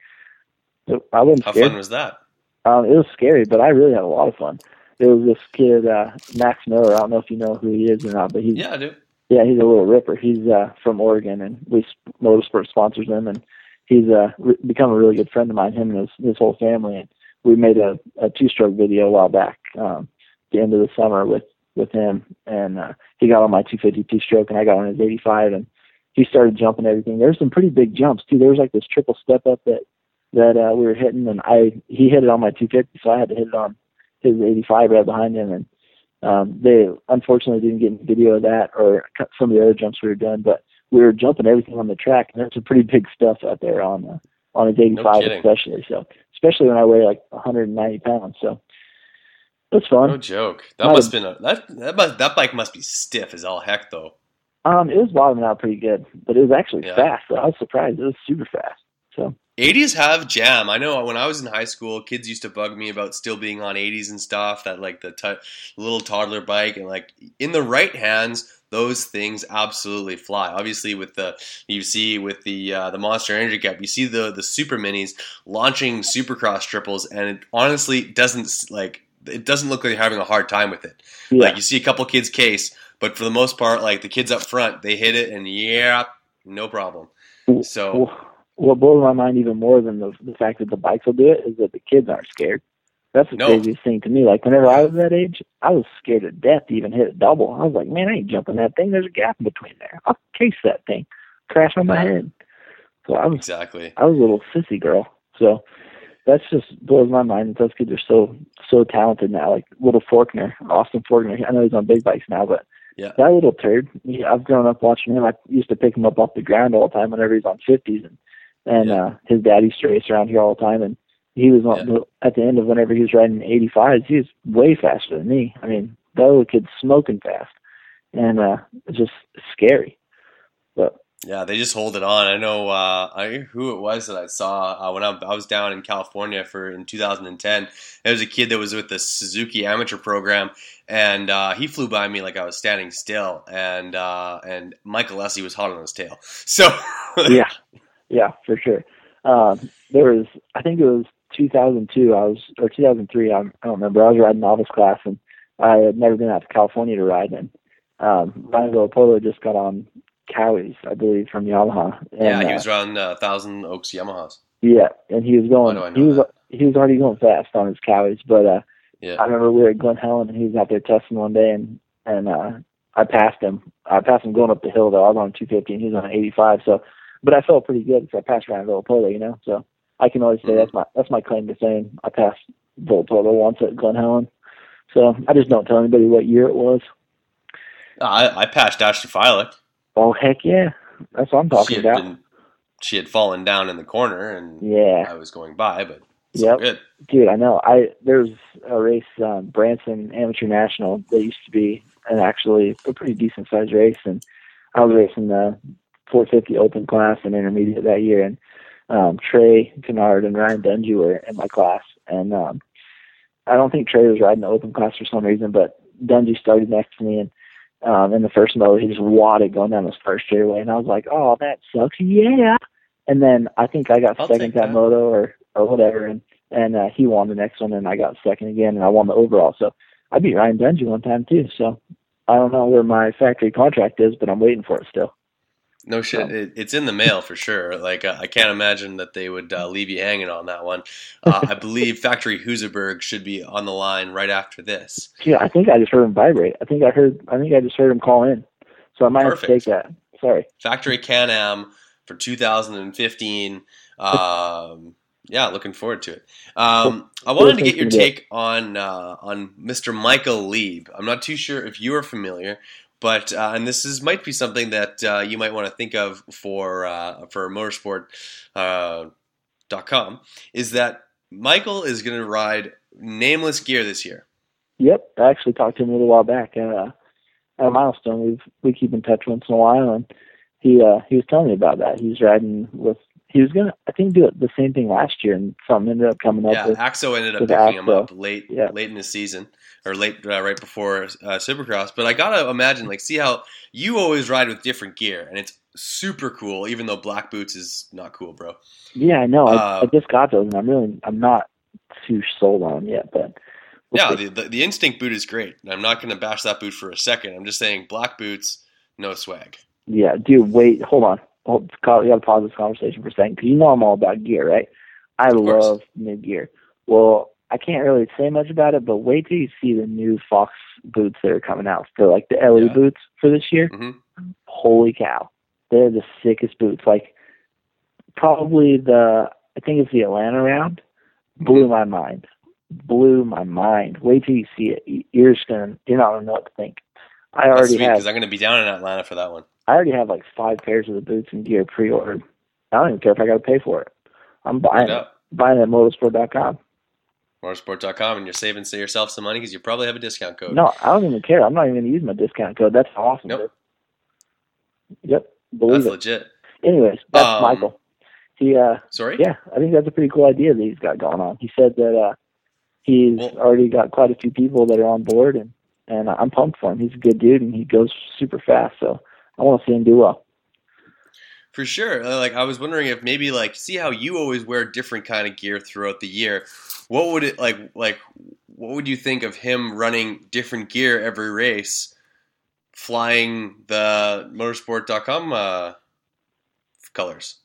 So I wasn't How scared. fun was that? Um, it was scary, but I really had a lot of fun. There was this kid, uh, Max Miller. I don't know if you know who he is or not, but he's Yeah, I do. yeah, he's a little ripper. He's uh, from Oregon, and we MotoSport sponsors him, and he's uh, re- become a really good friend of mine. Him and his his whole family, and we made a, a two stroke video a while back, um, the end of the summer with with him, and uh, he got on my 250 two stroke, and I got on his 85, and he started jumping everything. There were some pretty big jumps too. There was like this triple step up that that uh, we were hitting, and I he hit it on my 250, so I had to hit it on his 85 right behind him, and um, they unfortunately didn't get any video of that or some of the other jumps we were doing, but we were jumping everything on the track, and there's some pretty big stuff out there on uh, on his 85 kidding. especially. So especially when I weigh like 190 pounds, so it's fun. No joke. That must have been a, that that must, that bike must be stiff as all heck though. Um, it was bottoming out pretty good, but it was actually Yeah. fast. So I was surprised. It was super fast. So 80s have jam. I know when I was in high school, kids used to bug me about still being on 80s and stuff. That like the t- little toddler bike, and like in the right hands, those things absolutely fly. Obviously, with the you see with the uh, the Monster Energy Cup, you see the the super minis launching Supercross triples, and it honestly doesn't like it doesn't look like they're having a hard time with it. yeah, Like you see a couple kids case, but for the most part, like the kids up front, they hit it, and yeah, no problem. So what blows my mind even more than the the fact that the bikes will do it is that the kids aren't scared. That's the No. craziest thing to me. Like whenever I was that age, I was scared to death to even hit a double. I was like, man, I ain't jumping that thing. There's a gap between there. I'll case that thing, crash on my head. So I was exactly. I was a little sissy girl. So that's just blows my mind. that Those kids are so so talented now. Like little Forkner, Austin Forkner. I know he's on big bikes now, but Yeah. that little turd. I've grown up watching him. I used to pick him up off the ground all the time whenever he's on fifties, and and Yeah. uh, his dad used to race around here all the time. And he was on at the end of whenever he was riding eighty fives. He was way faster than me. I mean, that little kid's smoking fast, and uh, just scary. But Yeah, they just hold it on. I know uh, I who it was that I saw uh, when I, I was down in California for in 2010. There was a kid that was with the Suzuki amateur program, and uh, he flew by me like I was standing still, and uh, and Michael Lessie was hot on his tail. So yeah, yeah, for sure. Um, there was, I think it was 2002. I was or 2003. I, I don't remember. I was riding novice class, and I had never been out to California to ride. And um, Ryan Polo just got on Cowies, I believe, from Yamaha. And, yeah, he uh, was around uh, Thousand Oaks Yamahas. Yeah, and he was going. Why do I know he was that? he was already going fast on his Cowies, but uh, Yeah. I remember we were at Glen Helen and he was out there testing one day, and and uh, I passed him. I passed him going up the hill though. I was on 250 and he was on 85. So, but I felt pretty good because I passed Ryan Villopoto, you know. So I can always say that's my that's my claim to fame. I passed Villopoto once at Glen Helen. So I just don't tell anybody what year it was. I, I passed Ashley Fiolek. Oh heck yeah, that's what I'm talking had about. been, she had fallen down in the corner, and Yeah. I was going by, but yeah, good. Dude, I know. I there's a race, um, Branson Amateur National, that used to be an actually a pretty decent sized race, and I was racing the 450 Open class and intermediate that year, and um, Trey Canard and Ryan Dungey were in my class, and um, I don't think Trey was riding the Open class for some reason, but Dungey started next to me, and um, in the first moto, he just wadded going down the start straightaway, and I was like, "Oh, that sucks." Yeah. And then I think I got I'll second that that. moto or or whatever, and and uh, he won the next one, and I got second again, and I won the overall. So I beat Ryan Dungey one time too. So I don't know where my factory contract is, but I'm waiting for it still. No shit, it, it's in the mail for sure. Like uh, I can't imagine that they would uh, leave you hanging on that one. Uh, I believe Factory Husaberg should be on the line right after this. Yeah, I think I just heard him vibrate. I think I heard. I think I just heard him call in. So I might have to take that. Sorry. Factory Can-Am for 2015. Um, yeah, looking forward to it. Um, I wanted to get your take on uh, on Mr. Michael Leib. I'm not too sure if you are familiar, but uh, and this is might be something that uh, you might want to think of for uh, for MotoSport. Uh, is that Michael is going to ride nameless gear this year. Yep, I actually talked to him a little while back at uh, at a milestone. We've we keep in touch once in a while, and he uh, he was telling me about that. He's riding with. He was gonna, I think, do the same thing last year, and something ended up coming up Yeah, with. Axo ended up picking him up late, Yeah. late in the season, or late uh, right before uh, Supercross. But I gotta imagine, like, see how you always ride with different gear, and it's super cool. Even though black boots is not cool, bro. Yeah, I know. I, Uh, I just got those, and I'm really, I'm not too sold on yet, but we'll Yeah, the, the the instinct boot is great. I'm not gonna bash that boot for a second. I'm just saying black boots, no swag. Yeah, dude, wait, hold on. Kyle, you got to pause this conversation for a second because you know I'm all about gear, right? I love new gear. Well, I can't really say much about it, but wait till you see the new Fox boots that are coming out They're like the LE Yeah. boots for this year. Mhm. Holy cow, they're the sickest boots. Like probably the, I think it's the Atlanta round, blew Mm-hmm. my mind. Blew my mind. Wait till you see it. You- You're just gonna, you're not gonna know what to think. I already sweet have because I'm gonna be down in Atlanta for that one. I already have like five pairs of the boots and gear pre-ordered. I don't even care if I got to pay for it. I'm buying it. Buying it at motosport.com. MotoSport.com, and you're saving yourself some money because you probably have a discount code. No, I don't even care. I'm not even going to use my discount code. That's awesome. Nope. Yep. Believe that's it. legit. Anyways, that's Um, Michael. He, uh, Sorry. yeah, I think that's a pretty cool idea that he's got going on. He said that uh, he's Well- already got quite a few people that are on board, and and I'm pumped for him. He's a good dude, and he goes super fast. So I want to see him do well. For sure. Uh, Like I was wondering if maybe like see how you always wear different kind of gear throughout the year. What would it like like what would you think of him running different gear every race, flying the motosport.com uh, colors?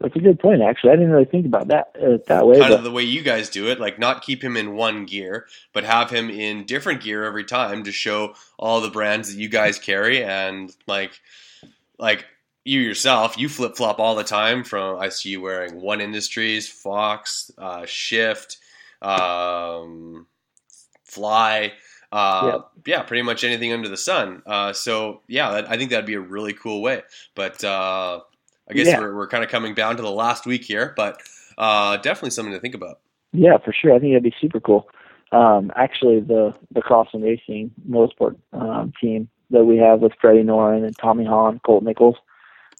That's a good point, actually. I didn't really think about that uh, that way. Kind but of the way you guys do it, like not keep him in one gear, but have him in different gear every time to show all the brands that you guys carry and like like you yourself, you flip flop all the time. From I see you wearing One Industries, Fox, uh, Shift, um, Fly. Uh, Yeah, pretty much anything under the sun. Uh, so yeah, that, I think that'd be a really cool way. But uh, I guess Yeah. we're, we're kind of coming down to the last week here, but uh, definitely something to think about. Yeah, for sure. I think that'd be super cool. Um, actually, the the Crossland Racing MotoSport um, team that we have with Freddie Noren and Tommy Hahn, Colt Nichols,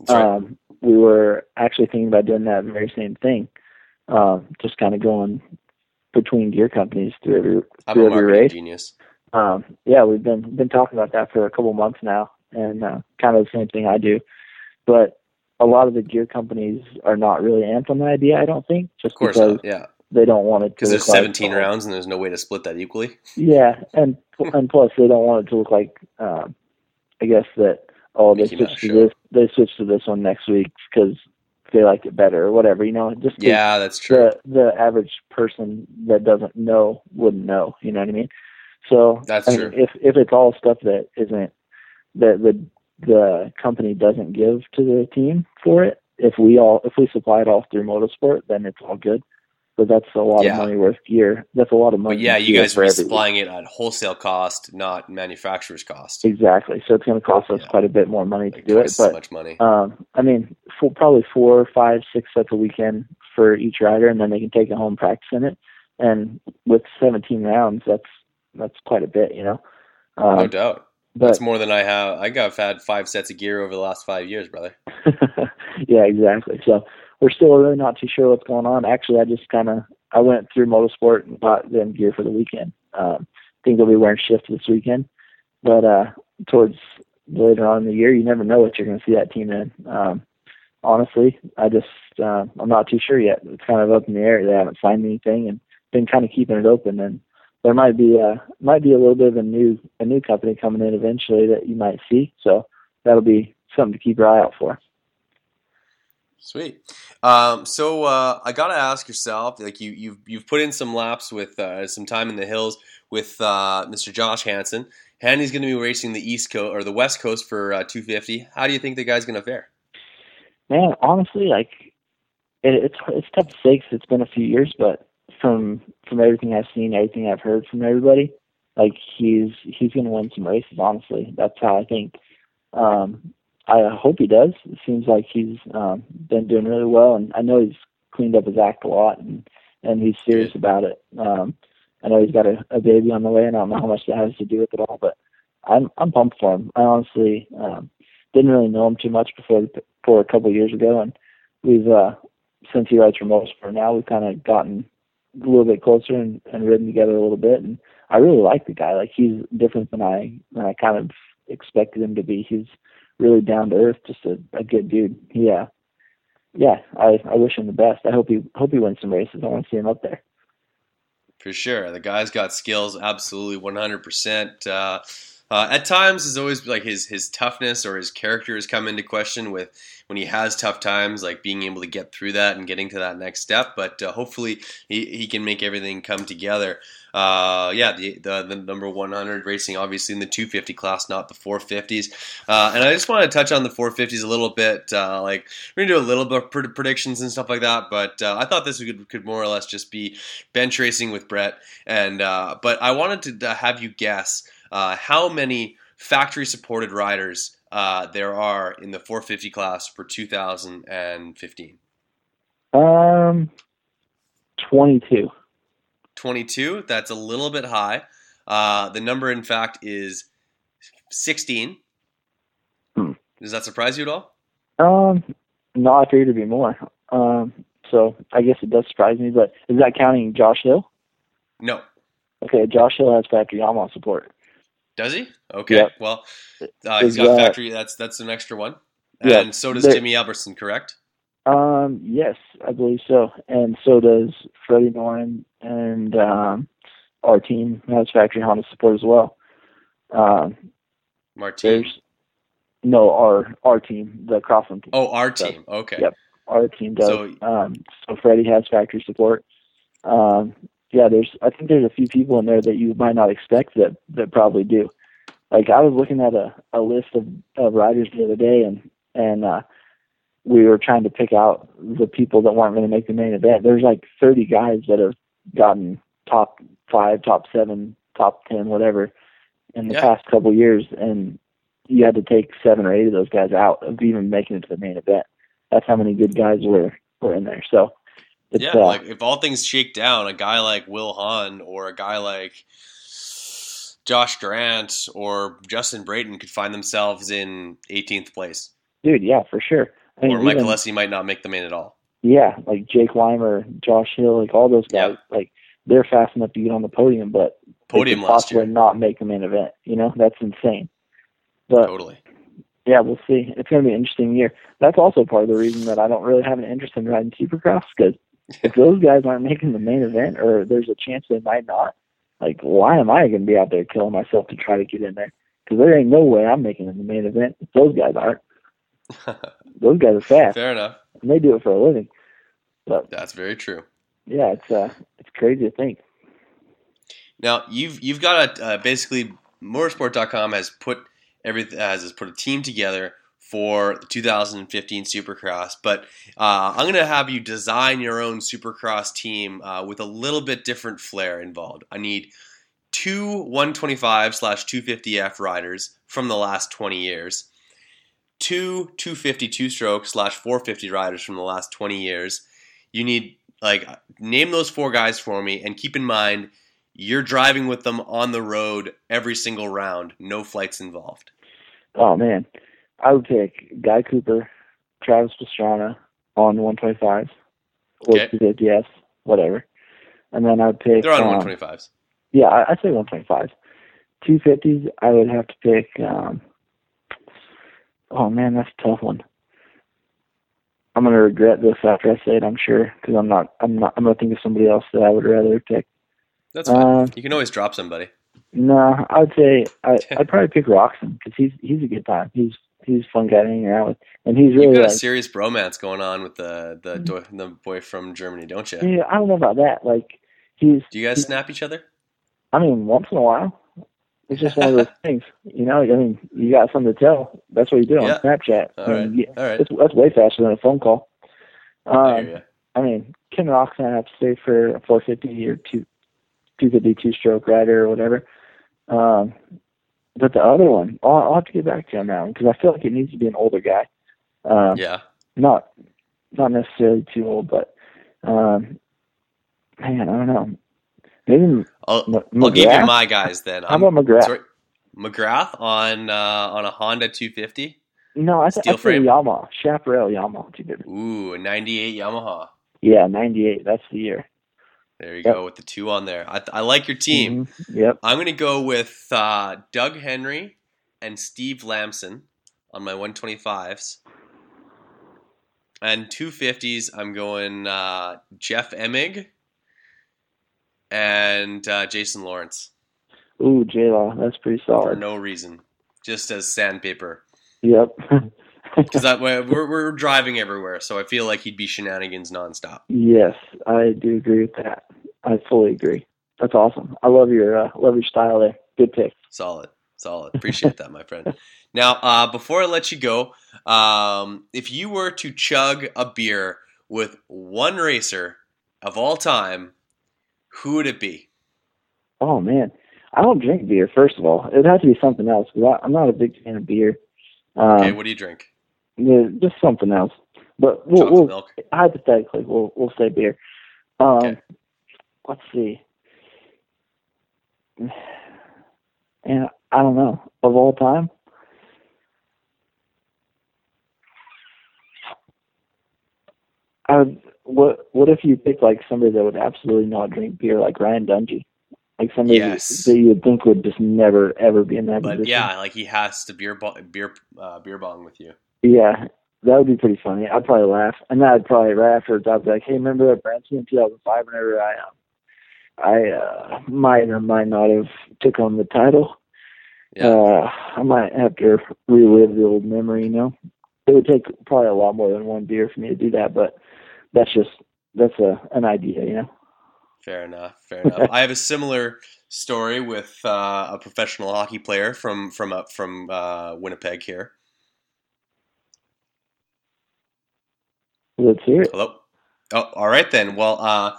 right. um, we were actually thinking about doing that very same thing. Um, just kind of going between gear companies through every through a every race. genius. Um, yeah, we've been been talking about that for a couple months now, and uh, kind of the same thing I do. But a lot of the gear companies are not really amped on the idea. I don't think, just Of course because not. Yeah, they don't want it to because there's look like- 17 rounds and there's no way to split that equally. Yeah, and and plus they don't want it to look like, um, I guess that oh, they Mickey switched to show. this. They switched to this one next week because they liked it better or whatever. You know, just Yeah, that's true. the the average person that doesn't know wouldn't know. You know what I mean? So That's I mean, true. If if it's all stuff that isn't that the the company doesn't give to the team for it, if we all if we supply it all through MotoSport, then it's all good. But that's a lot Yeah. of money worth gear. That's a lot of money. But yeah, you guys are supplying it at wholesale cost, not manufacturer's cost. Exactly. So it's going to cost us Yeah. quite a bit more money to do it. But much money. um, I mean, for probably four, five, six sets a weekend for each rider, and then they can take it home practice in it. And with 17 rounds, that's that's quite a bit, you know. Um, no doubt. But That's more than I have. I got had five sets of gear over the last five years, brother. yeah, exactly. So we're still really not too sure what's going on. Actually, I just kind of I went through MotoSport and bought them gear for the weekend. Um, I think they'll be wearing shift this weekend, but uh, towards later on in the year, you never know what you're going to see that team in. Um, honestly, I just uh, I'm not too sure yet. It's kind of up in the air. They haven't signed anything and been kind of keeping it open. And there might be uh might be a little bit of a new a new company coming in eventually that you might see. So that'll be something to keep your eye out for. Sweet. Um, so uh, I gotta ask yourself, like you you've you've put in some laps with uh, some time in the hills with uh, Mr. Josh Hansen. Handy's going to be racing the East Coast or the West Coast for uh, 250. How do you think the guy's going to fare? Man, honestly, like it, it's it's tough to say 'cause it's been a few years, but from from everything I've seen, everything I've heard from everybody, like he's he's going to win some races. Honestly, that's how I think. Um, I hope he does. It seems like he's um, been doing really well, and I know he's cleaned up his act a lot, and and he's serious about it. Um, I know he's got a, a baby on the way, and I don't know how much that has to do with it all, but I'm I'm pumped for him. I honestly um, didn't really know him too much before before a couple of years ago, and we've uh, since he rides for MotoSport now, we've kind of gotten a little bit closer and, and ridden together a little bit, and I really like the guy. Like he's different than I than I kind of expected him to be. He's really down to earth, just a, a good dude. Yeah, yeah. I I wish him the best. I hope he hope he wins some races. I want to see him up there. For sure, the guy's got skills, absolutely 100. percent uh, uh, At times, it's always like his his toughness or his character has come into question with when he has tough times, like being able to get through that and getting to that next step. But uh, hopefully, he, he can make everything come together. Uh, yeah, the, the the number 100 racing, obviously in the 250 class, not the 450s. Uh, and I just want to touch on the 450s a little bit. Uh, like we're gonna do a little bit of pred- predictions and stuff like that. But uh, I thought this could could more or less just be bench racing with Brett. And uh, but I wanted to have you guess uh, how many factory supported riders uh, there are in the 450 class for 2015. Um, twenty two. 22. That's a little bit high. Uh, the number, in fact, is 16. Hmm. Does that surprise you at all? Um, no, I figured it'd be more. Um, so I guess it does surprise me, but is that counting Josh Hill? No. Okay, Josh Hill has factory Yamaha support. Does he? Okay. Yep. Well, uh, he's got that- factory. That's that's an extra one. Yeah, And so does Jimmy Albertson, correct? Um, yes, I believe so. And so does Freddie Noren and um, our team has factory Honda support as well. Um, Martin. no our our team, the Crossland team. Oh, our So, team. Okay. Yep, our team does. So- um, so Freddie has factory support. Um, yeah, there's I think there's a few people in there that you might not expect that that probably do. Like I was looking at a, a list of, of riders the other day and and uh we were trying to pick out the people that weren't going to make the main event. There's like 30 guys that have gotten top five, top seven, top 10, whatever in the Yeah. past couple years. And you had to take seven or eight of those guys out of even making it to the main event. That's how many good guys were, were in there. So it's, yeah, uh, like if all things shake down, a guy like Will Hahn or a guy like Josh Durant or Justin Brayton could find themselves in 18th place. dude, yeah, for sure. I mean, or Mike even- Alessi might not make the main at all. yeah, like Jake Weimer, Josh Hill, like all those guys, like they're fast enough to get on the podium, but they Podium could last possibly year. not make the main event. You know, that's insane. But Totally. yeah, we'll see. It's going to be an interesting year. That's also part of the reason that I don't really have an interest in riding Supercross because if those guys aren't making the main event, or there's a chance they might not, like why am I going to be out there killing myself to try to get in there? because there ain't no way I'm making it the main event. if Those guys aren't. Those guys are fast, Fair enough. and they do it for a living. But That's very true. yeah, it's uh, it's crazy to think. Now you've you've got a uh, basically motosport.com has put everything has has put a team together for the 2015 Supercross, but uh, I'm going to have you design your own Supercross team uh, with a little bit different flair involved. I need two 125 slash 250F riders from the last 20 years, two 250 two stroke slash 450 riders from the last 20 years. You need like name those four guys for me, and keep in mind you're driving with them on the road every single round, no flights involved. Oh man, I would pick Guy Cooper, Travis Pastrana on 125 or Okay. 250s, whatever, and then I would pick. They're on um, 125s. Yeah, I, I'd say 125. 250s, I would have to pick. Um, oh man, that's a tough one. I'm gonna regret this after I say it. I'm sure because I'm not. I'm not. I'm gonna think of somebody else that I would rather pick. That's fine. Uh, you can always drop somebody. No, I would say I, I'd probably pick Roczen because he's he's a good time. He's he's a fun guy to hang around with, and he's really. You've got a serious bromance going on with the the do- the boy from Germany, don't you? Yeah, I don't know about that. Like he's. Do you guys snap each other? I mean, once in a while. It's just one of those things, you know. I mean, you got something to tell. That's what you do Yeah. on Snapchat. All I mean, right. you- All right. That's, way faster than a phone call. I Um, ya. I mean, Ken Roczen, I have to say for a 450 or two, 250 two stroke rider or whatever. Um, but the other one, I'll, I'll have to get back to you on that one because I feel like it needs to be an older guy. Um, Yeah. Not, not necessarily too old, but um, man, I don't know. Maybe I'll, M- I'll give you my guys then. How I'm, about McGrath? Sorry, McGrath on uh, on a Honda 250. no, I, th- Steel I frame? Yamaha, Chaparral Yamaha 250. Ooh, a 98 Yamaha. Yeah, 98. That's the year. There you Yep. go with the two on there. I, I like your team. Mhm. Yep. I'm going to go with uh, Doug Henry and Steve Lamson on my 125s. And 250s, I'm going uh, Jeff Emig and uh, Jason Lawrence Ooh, J Law. That's pretty solid. for no reason, just as sandpaper. Yep. Because we're, we're driving everywhere, so I feel like he'd be shenanigans nonstop. yes, I do agree with that. I fully agree. That's awesome. I love your uh, love your style there. Good pick. Solid, solid. Appreciate that, my friend. Now, uh, before I let you go, um, if you were to chug a beer with one racer of all time, who would it be? Oh man, I don't drink beer. First of all, it'd have to be something else because I'm not a big fan of beer. Um, Okay, what do you drink? Yeah, just something else. But we'll, we'll hypothetically we'll we'll say beer. Um, Okay. Let's see. And I don't know of all time. I would, what what if you pick like somebody that would absolutely not drink beer, like Ryan Dungey, like somebody Yes. that you would think would just never ever be in that But position. yeah, like he has to beer bo- beer uh, beer bong with you. Yeah, that would be pretty funny. I'd probably laugh, and then I'd probably right afterwards I'd be like, "Hey, remember that Branson in 2005? Whenever I, um, I uh, might or might not have took on the title. Yeah. Uh, I might have to relive the old memory. You know, it would take probably a lot more than one beer for me to do that, but that's just that's a an idea. You know. Fair enough. Fair enough. I have a similar story with uh, a professional hockey player from from up from uh, Winnipeg here. Let's hear it. Hello. Oh, all right then. Well, uh,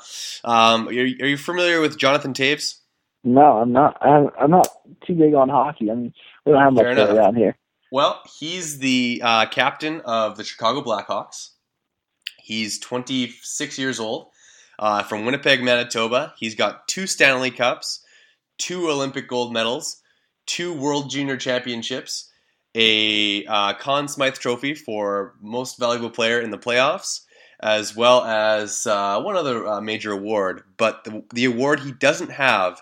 um, are, you- are you familiar with Jonathan Toews? No, I'm not. I'm, I'm not too big on hockey. I mean, we don't have much around here. Well, he's the uh, captain of the Chicago Blackhawks. He's 26 years old, uh, from Winnipeg, Manitoba. He's got two Stanley Cups, two Olympic gold medals, two World Junior Championships, a uh, Conn Smythe Trophy for most valuable player in the playoffs, as well as uh, one other uh, major award. But the, the award he doesn't have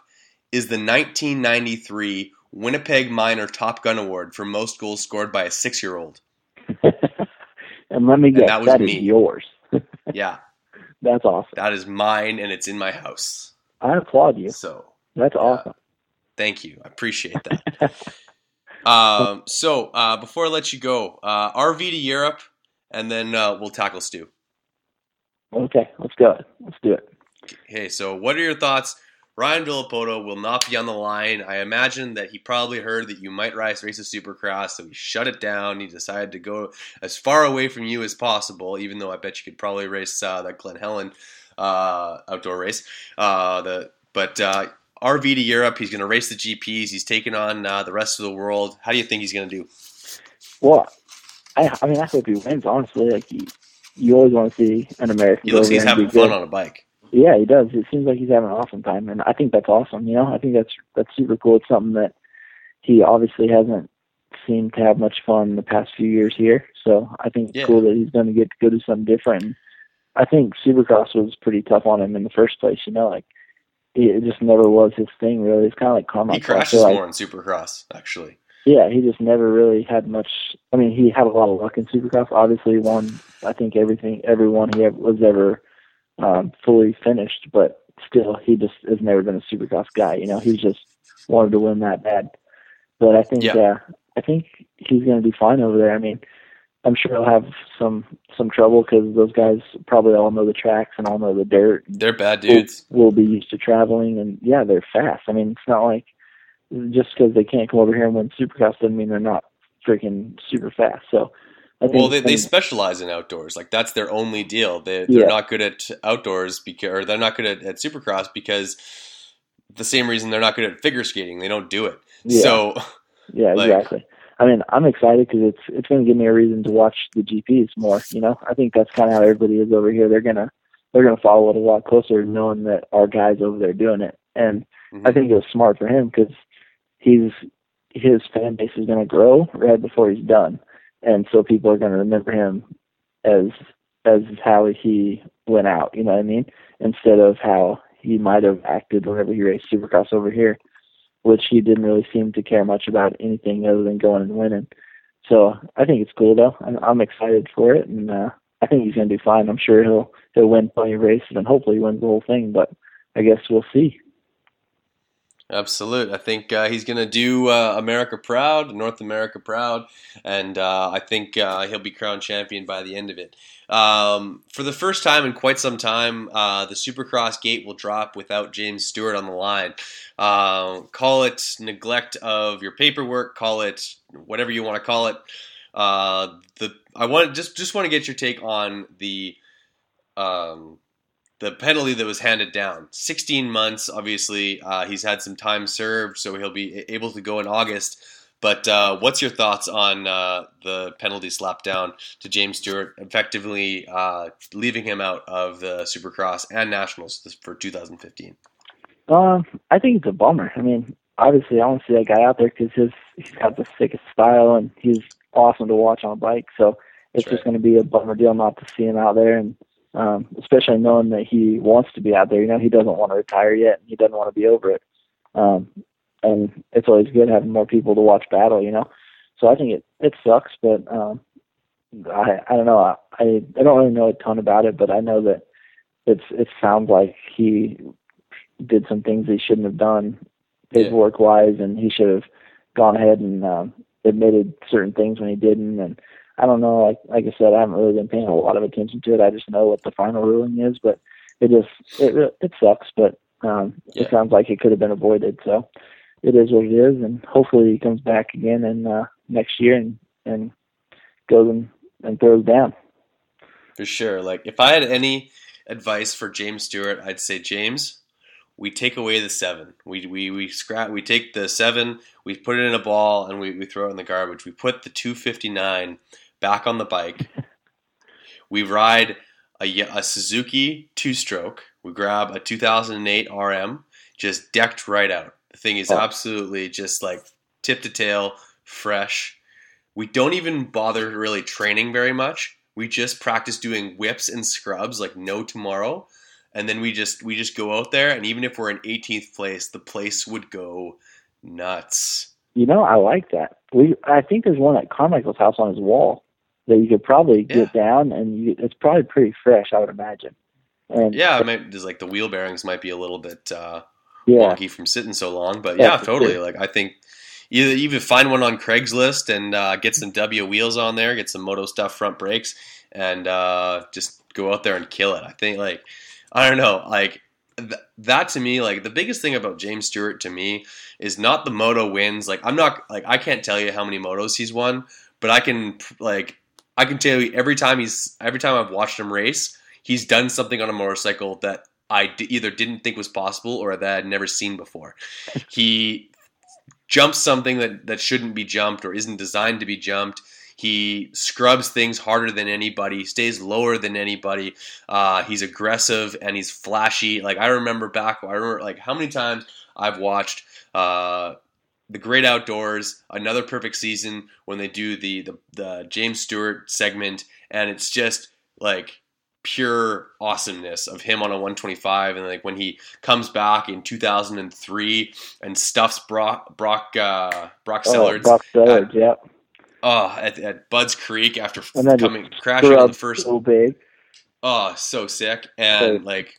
is the 1993 Winnipeg Minor Top Gun Award for most goals scored by a six-year-old. and let me guess, that was that is me. yours. Yeah, That's awesome. that is mine, and it's in my house. I applaud you. So That's awesome. thank you, I appreciate that. Um, so uh, before I let you go, uh, RV to Europe, and then uh, we'll tackle Stu. Okay, let's go. Let's do it. Okay, so what are your thoughts? Ryan Villopoto will not be on the line. I imagine that he probably heard that you might race race a supercross, so he shut it down. He decided to go as far away from you as possible, even though I bet you could probably race uh, that Glen Helen uh, outdoor race. Uh, the but uh, RV to Europe, he's going to race the GPs. He's taking on uh, the rest of the world. How do you think he's going to do? Well, I, I mean, I hope he wins. Honestly, like you, you always want to see an American. He looks he's having good. fun on a bike. Yeah, he does. It seems like he's having an awesome time, and I think that's awesome. You know, I think that's that's super cool. It's something that he obviously hasn't seemed to have much fun in the past few years here. So I think it's Yeah. cool that he's going to get to go do something different. I think Supercross was pretty tough on him in the first place. You know, like it just never was his thing. Really, it's kind of like Carmichael. He crashes like- more in Supercross, actually. yeah, he just never really had much. I mean, he had a lot of luck in Supercross. Obviously, won. I think everything, everyone he was ever um, fully finished, but still, he just has never been a Supercross guy. You know, he just wanted to win that bad. But I think, Yeah. uh, I think he's going to be fine over there. I mean, I'm sure he'll have some some trouble because those guys probably all know the tracks and all know the dirt. They're bad dudes. Will, will be used to traveling, and yeah, they're fast. I mean, it's not like just because they can't come over here and win Supercross doesn't mean they're not freaking super fast. So, I think, Well, they, they specialize in outdoors. Like that's their only deal. They they're Yeah. not good at outdoors because, or they're not good at, at Supercross because the same reason they're not good at figure skating. They don't do it. Yeah. So yeah, like- exactly. I mean, I'm excited because it's it's going to give me a reason to watch the GPs more. You know, I think that's kind of how everybody is over here. They're gonna they're gonna follow it a lot closer, knowing that our guys over there doing it. And Mm-hmm. I think it was smart for him because he's his fan base is going to grow right before he's done, and so people are going to remember him as as how he went out. You know what I mean? Instead of how he might have acted whenever he raced Supercross over here, which he didn't really seem to care much about anything other than going and winning. So I think it's cool though. I'm, I'm excited for it, and uh, I think he's going to do fine. I'm sure he'll he'll win plenty of races, and hopefully he wins the whole thing. But I guess we'll see. Absolute. I think uh, he's going to do uh, America proud, North America proud, and uh, I think uh, he'll be crowned champion by the end of it. Um, for the first time in quite some time, uh, the Supercross gate will drop without James Stewart on the line. Uh, call it neglect of your paperwork, call it whatever you want to call it. The I want just just want to get your take on the um, the penalty that was handed down 16 months obviously uh, he's had some time served so he'll be able to go in august but uh, what's your thoughts on uh, the penalty slap down to james stewart effectively uh, leaving him out of the supercross and nationals for 2015 Um, I think it's a bummer. I mean, obviously, I want to see that guy out there because his he's got the sickest style and he's awesome to watch on a bike. So it's just going to be a bummer deal not to see him out there, and um, especially knowing that he wants to be out there. You know, he doesn't want to retire yet, and he doesn't want to be over it. Um, and it's always good having more people to watch battle. You know, so I think it it sucks, but um, I I don't know. I I I don't really know a ton about it, but I know that it's it sounds like he did some things he shouldn't have done paperwork wise and he should have gone ahead and um admitted certain things when he didn't and I don't know like like I said I haven't really been paying a lot of attention to it I just know what the final ruling is but it just it it sucks but um it sounds like it could have been avoided so it is what it is and hopefully he comes back again in uh next year and and goes and, and throws down for sure like if i had any advice for james stewart i'd say james we take away the seven. We we we scrap. We take the seven. We put it in a ball and we, we throw it in the garbage. We put the two fifty nine back on the bike. we ride a, a Suzuki two stroke. We grab a two thousand and eight RM, just decked right out. The thing is Oh. absolutely just like tip to tail, fresh. We don't even bother really training very much. We just practice doing whips and scrubs like no tomorrow and then we just we just go out there and even if we're in 18th place the place would go nuts You know, I like that. We I think there's one at Carmichael's house on his wall that you could probably get down, and you, it's probably pretty fresh, I would imagine. And yeah it might there's like the wheel bearings might be a little bit uh Yeah. wonky from sitting so long but Yeah, yeah, totally sure. like i think either even find one on Craigslist and uh, get some W wheels on there, get some Moto stuff front brakes, and uh, just go out there and kill it. I think like I don't know, like th- that to me, like the biggest thing about James Stewart to me is not the moto wins. Like I'm not like I can't tell you how many motos he's won, but I can like I can tell you every time he's every time I've watched him race, he's done something on a motorcycle that I d- either didn't think was possible or that I'd never seen before. He jumps something that, that shouldn't be jumped or isn't designed to be jumped. He scrubs things harder than anybody, stays lower than anybody. Uh, he's aggressive and he's flashy. Like I remember back, I remember like how many times I've watched uh, the Great Outdoors, another perfect season when they do the, the the James Stewart segment, and it's just like pure awesomeness of him on a 125 and like when he comes back in 2003 and stuffs Brock Brock uh, Brock Oh, Sellards Brock Sellards, yeah. oh at, at Budds Creek after f- And then coming crashing on the first so big. oh so sick and So- like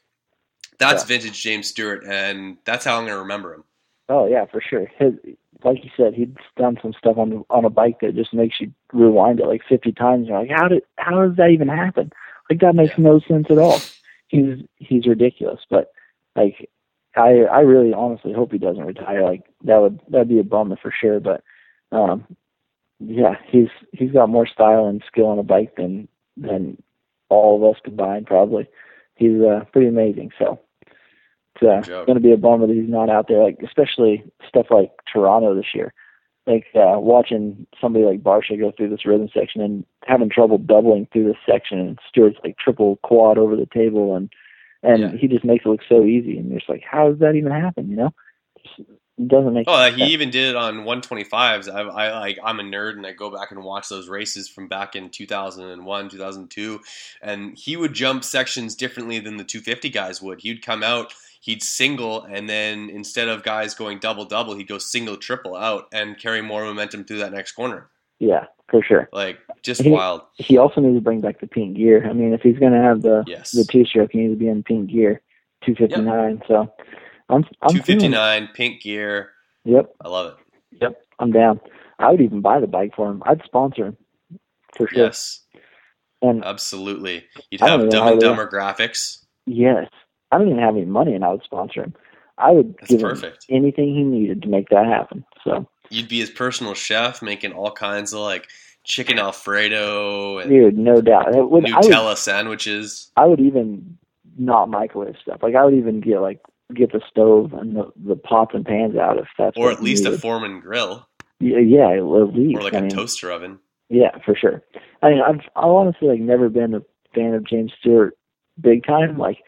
that's Yeah. vintage James Stewart and that's how I'm gonna remember him Oh yeah, for sure. His, like you said, he'd done some stuff on on a bike that just makes you rewind it like fifty times. You're like, how did how does that even happen? Like that makes no sense at all. He's he's ridiculous, but like I I really honestly hope he doesn't retire. Like that would that'd be a bummer for sure. But um, yeah, he's he's got more style and skill on a bike than than all of us combined probably. He's uh, pretty amazing. So it's uh, going to be a bummer that he's not out there. Like especially stuff like Toronto this year. Like uh, watching somebody like Barcia go through this rhythm section and having trouble doubling through this section, and Stewart's like triple quad over the table, and and Yeah. he just makes it look so easy. And you're just like, how does that even happen? You know, just, it doesn't make. Oh, sense. he even did it on 125s. I, I like I'm a nerd and I go back and watch those races from back in 2001, 2002, and he would jump sections differently than the 250 guys would. He'd come out, he'd single, and then instead of guys going double double, he'd go single triple out and carry more momentum through that next corner. Yeah, for sure. Like just He- wild. He also needs to bring back the pink gear. I mean, if he's going to have the Yes. the two stroke, he needs to be in pink gear, two fifty nine. So I'm I'm 259 pink gear. Yep, I love it. yep, I'm down. I would even buy the bike for him. I'd sponsor him for sure. Yes, And absolutely. You'd have Dumb and Dumber graphics. yes, I don't even have any money, and I would sponsor him. I would That's give perfect. him anything he needed to make that happen. So, You'd be his personal chef, making all kinds of like chicken alfredo and dude, no doubt. Would, I would Nutella sandwiches. I would even not microwave stuff. Like I would even get like get the stove and the, the pots and pans out if that's Or at least a needed. Foreman grill, yeah, yeah, at least. or like I a mean, toaster oven. Yeah, for sure. I mean, I've I honestly like never been a fan of James Stewart big time. Like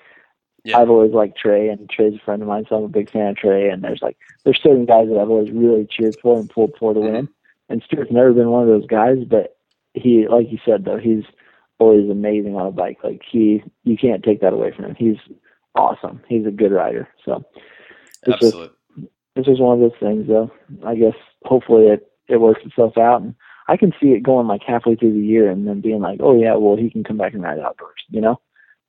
Yeah. I've always liked Trey, and Trey's a friend of mine, so I'm a big fan of Trey. And there's like there's certain guys that I've always really cheered for and pulled for to mm-hmm. win. And Stewart's never been one of those guys, but he, like you said though, he's always amazing on a bike. Like he, you can't take that away from him. He's awesome. He's a good rider. So it's just Absolute. it's just one of those things though. I guess hopefully it it works itself out and I can see it going like halfway through the year and then being like, Oh yeah, well he can come back and ride outdoors, you know?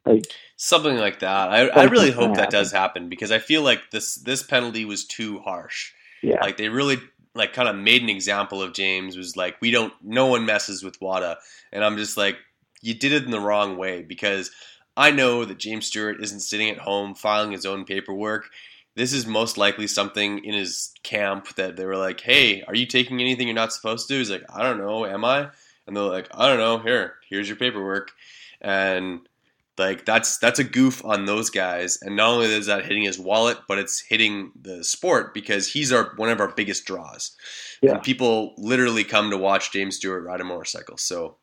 Like Something like that. I, I really hope that happen. does happen because I feel like this this penalty was too harsh. yeah. Like they really like kind of made an example of James was like we don't no one messes with WADA and I'm just like you did it in the wrong way because I know that James Stewart isn't sitting at home filing his own paperwork. This is most likely something in his camp that they were like, "Hey, are you taking anything you're not supposed to?" He's like, "I don't know, am I?" And they're like, "I don't know. Here, here's your paperwork." And like that's that's a goof on those guys. And not only is that hitting his wallet, but it's hitting the sport because he's our one of our biggest draws. Yeah. And people literally come to watch James Stewart ride a motorcycle. So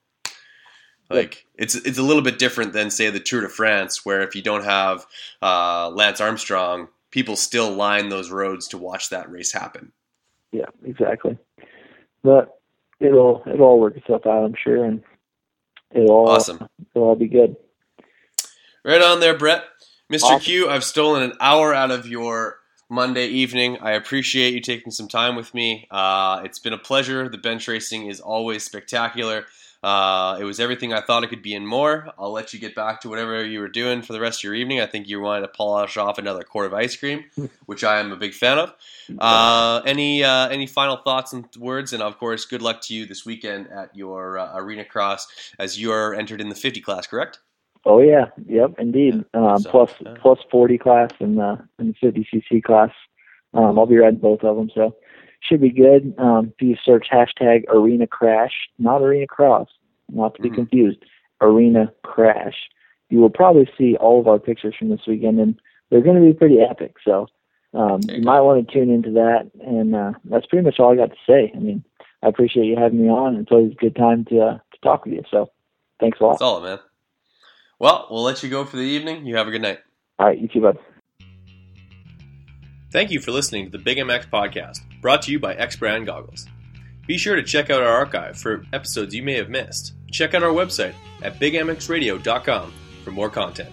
like it's it's a little bit different than say the Tour de France, where if you don't have uh, Lance Armstrong, people still line those roads to watch that race happen. Yeah, exactly. But it'll it'll all work itself out, I'm sure, and it'll all Awesome. it'll all be good. Right on there, Brett. Mr. Awesome. Cue, I've stolen an hour out of your Monday evening. I appreciate you taking some time with me. Uh, it's been a pleasure. The bench racing is always spectacular. Uh, it was everything I thought it could be and more. I'll let you get back to whatever you were doing for the rest of your evening. I think you wanted to polish off another quart of ice cream, which I am a big fan of. Uh, any uh, any final thoughts and words? And of course, good luck to you this weekend at your uh, arena cross as you are entered in the 50 class. Correct? Oh yeah, yep, indeed. Um, plus plus forty class and the and the fifty cc class. Um, I'll be riding both of them, so should be good. Um, if you search hashtag Arena Crash, not Arena Cross, not to be confused, Arena Crash, you will probably see all of our pictures from this weekend, and they're going to be pretty epic. So um, you might want to tune into that, and uh, that's pretty much all I got to say. I mean, I appreciate you having me on. And it's always a good time to uh, to talk with you. So thanks a lot. Solid, man. Well, we'll let you go for the evening. You have a good night. All right, you too, bud. Thank you for listening to the Big MX podcast, brought to you by X Brand Goggles. Be sure to check out our archive for episodes you may have missed. Check out our website at bigmxradio.com for more content.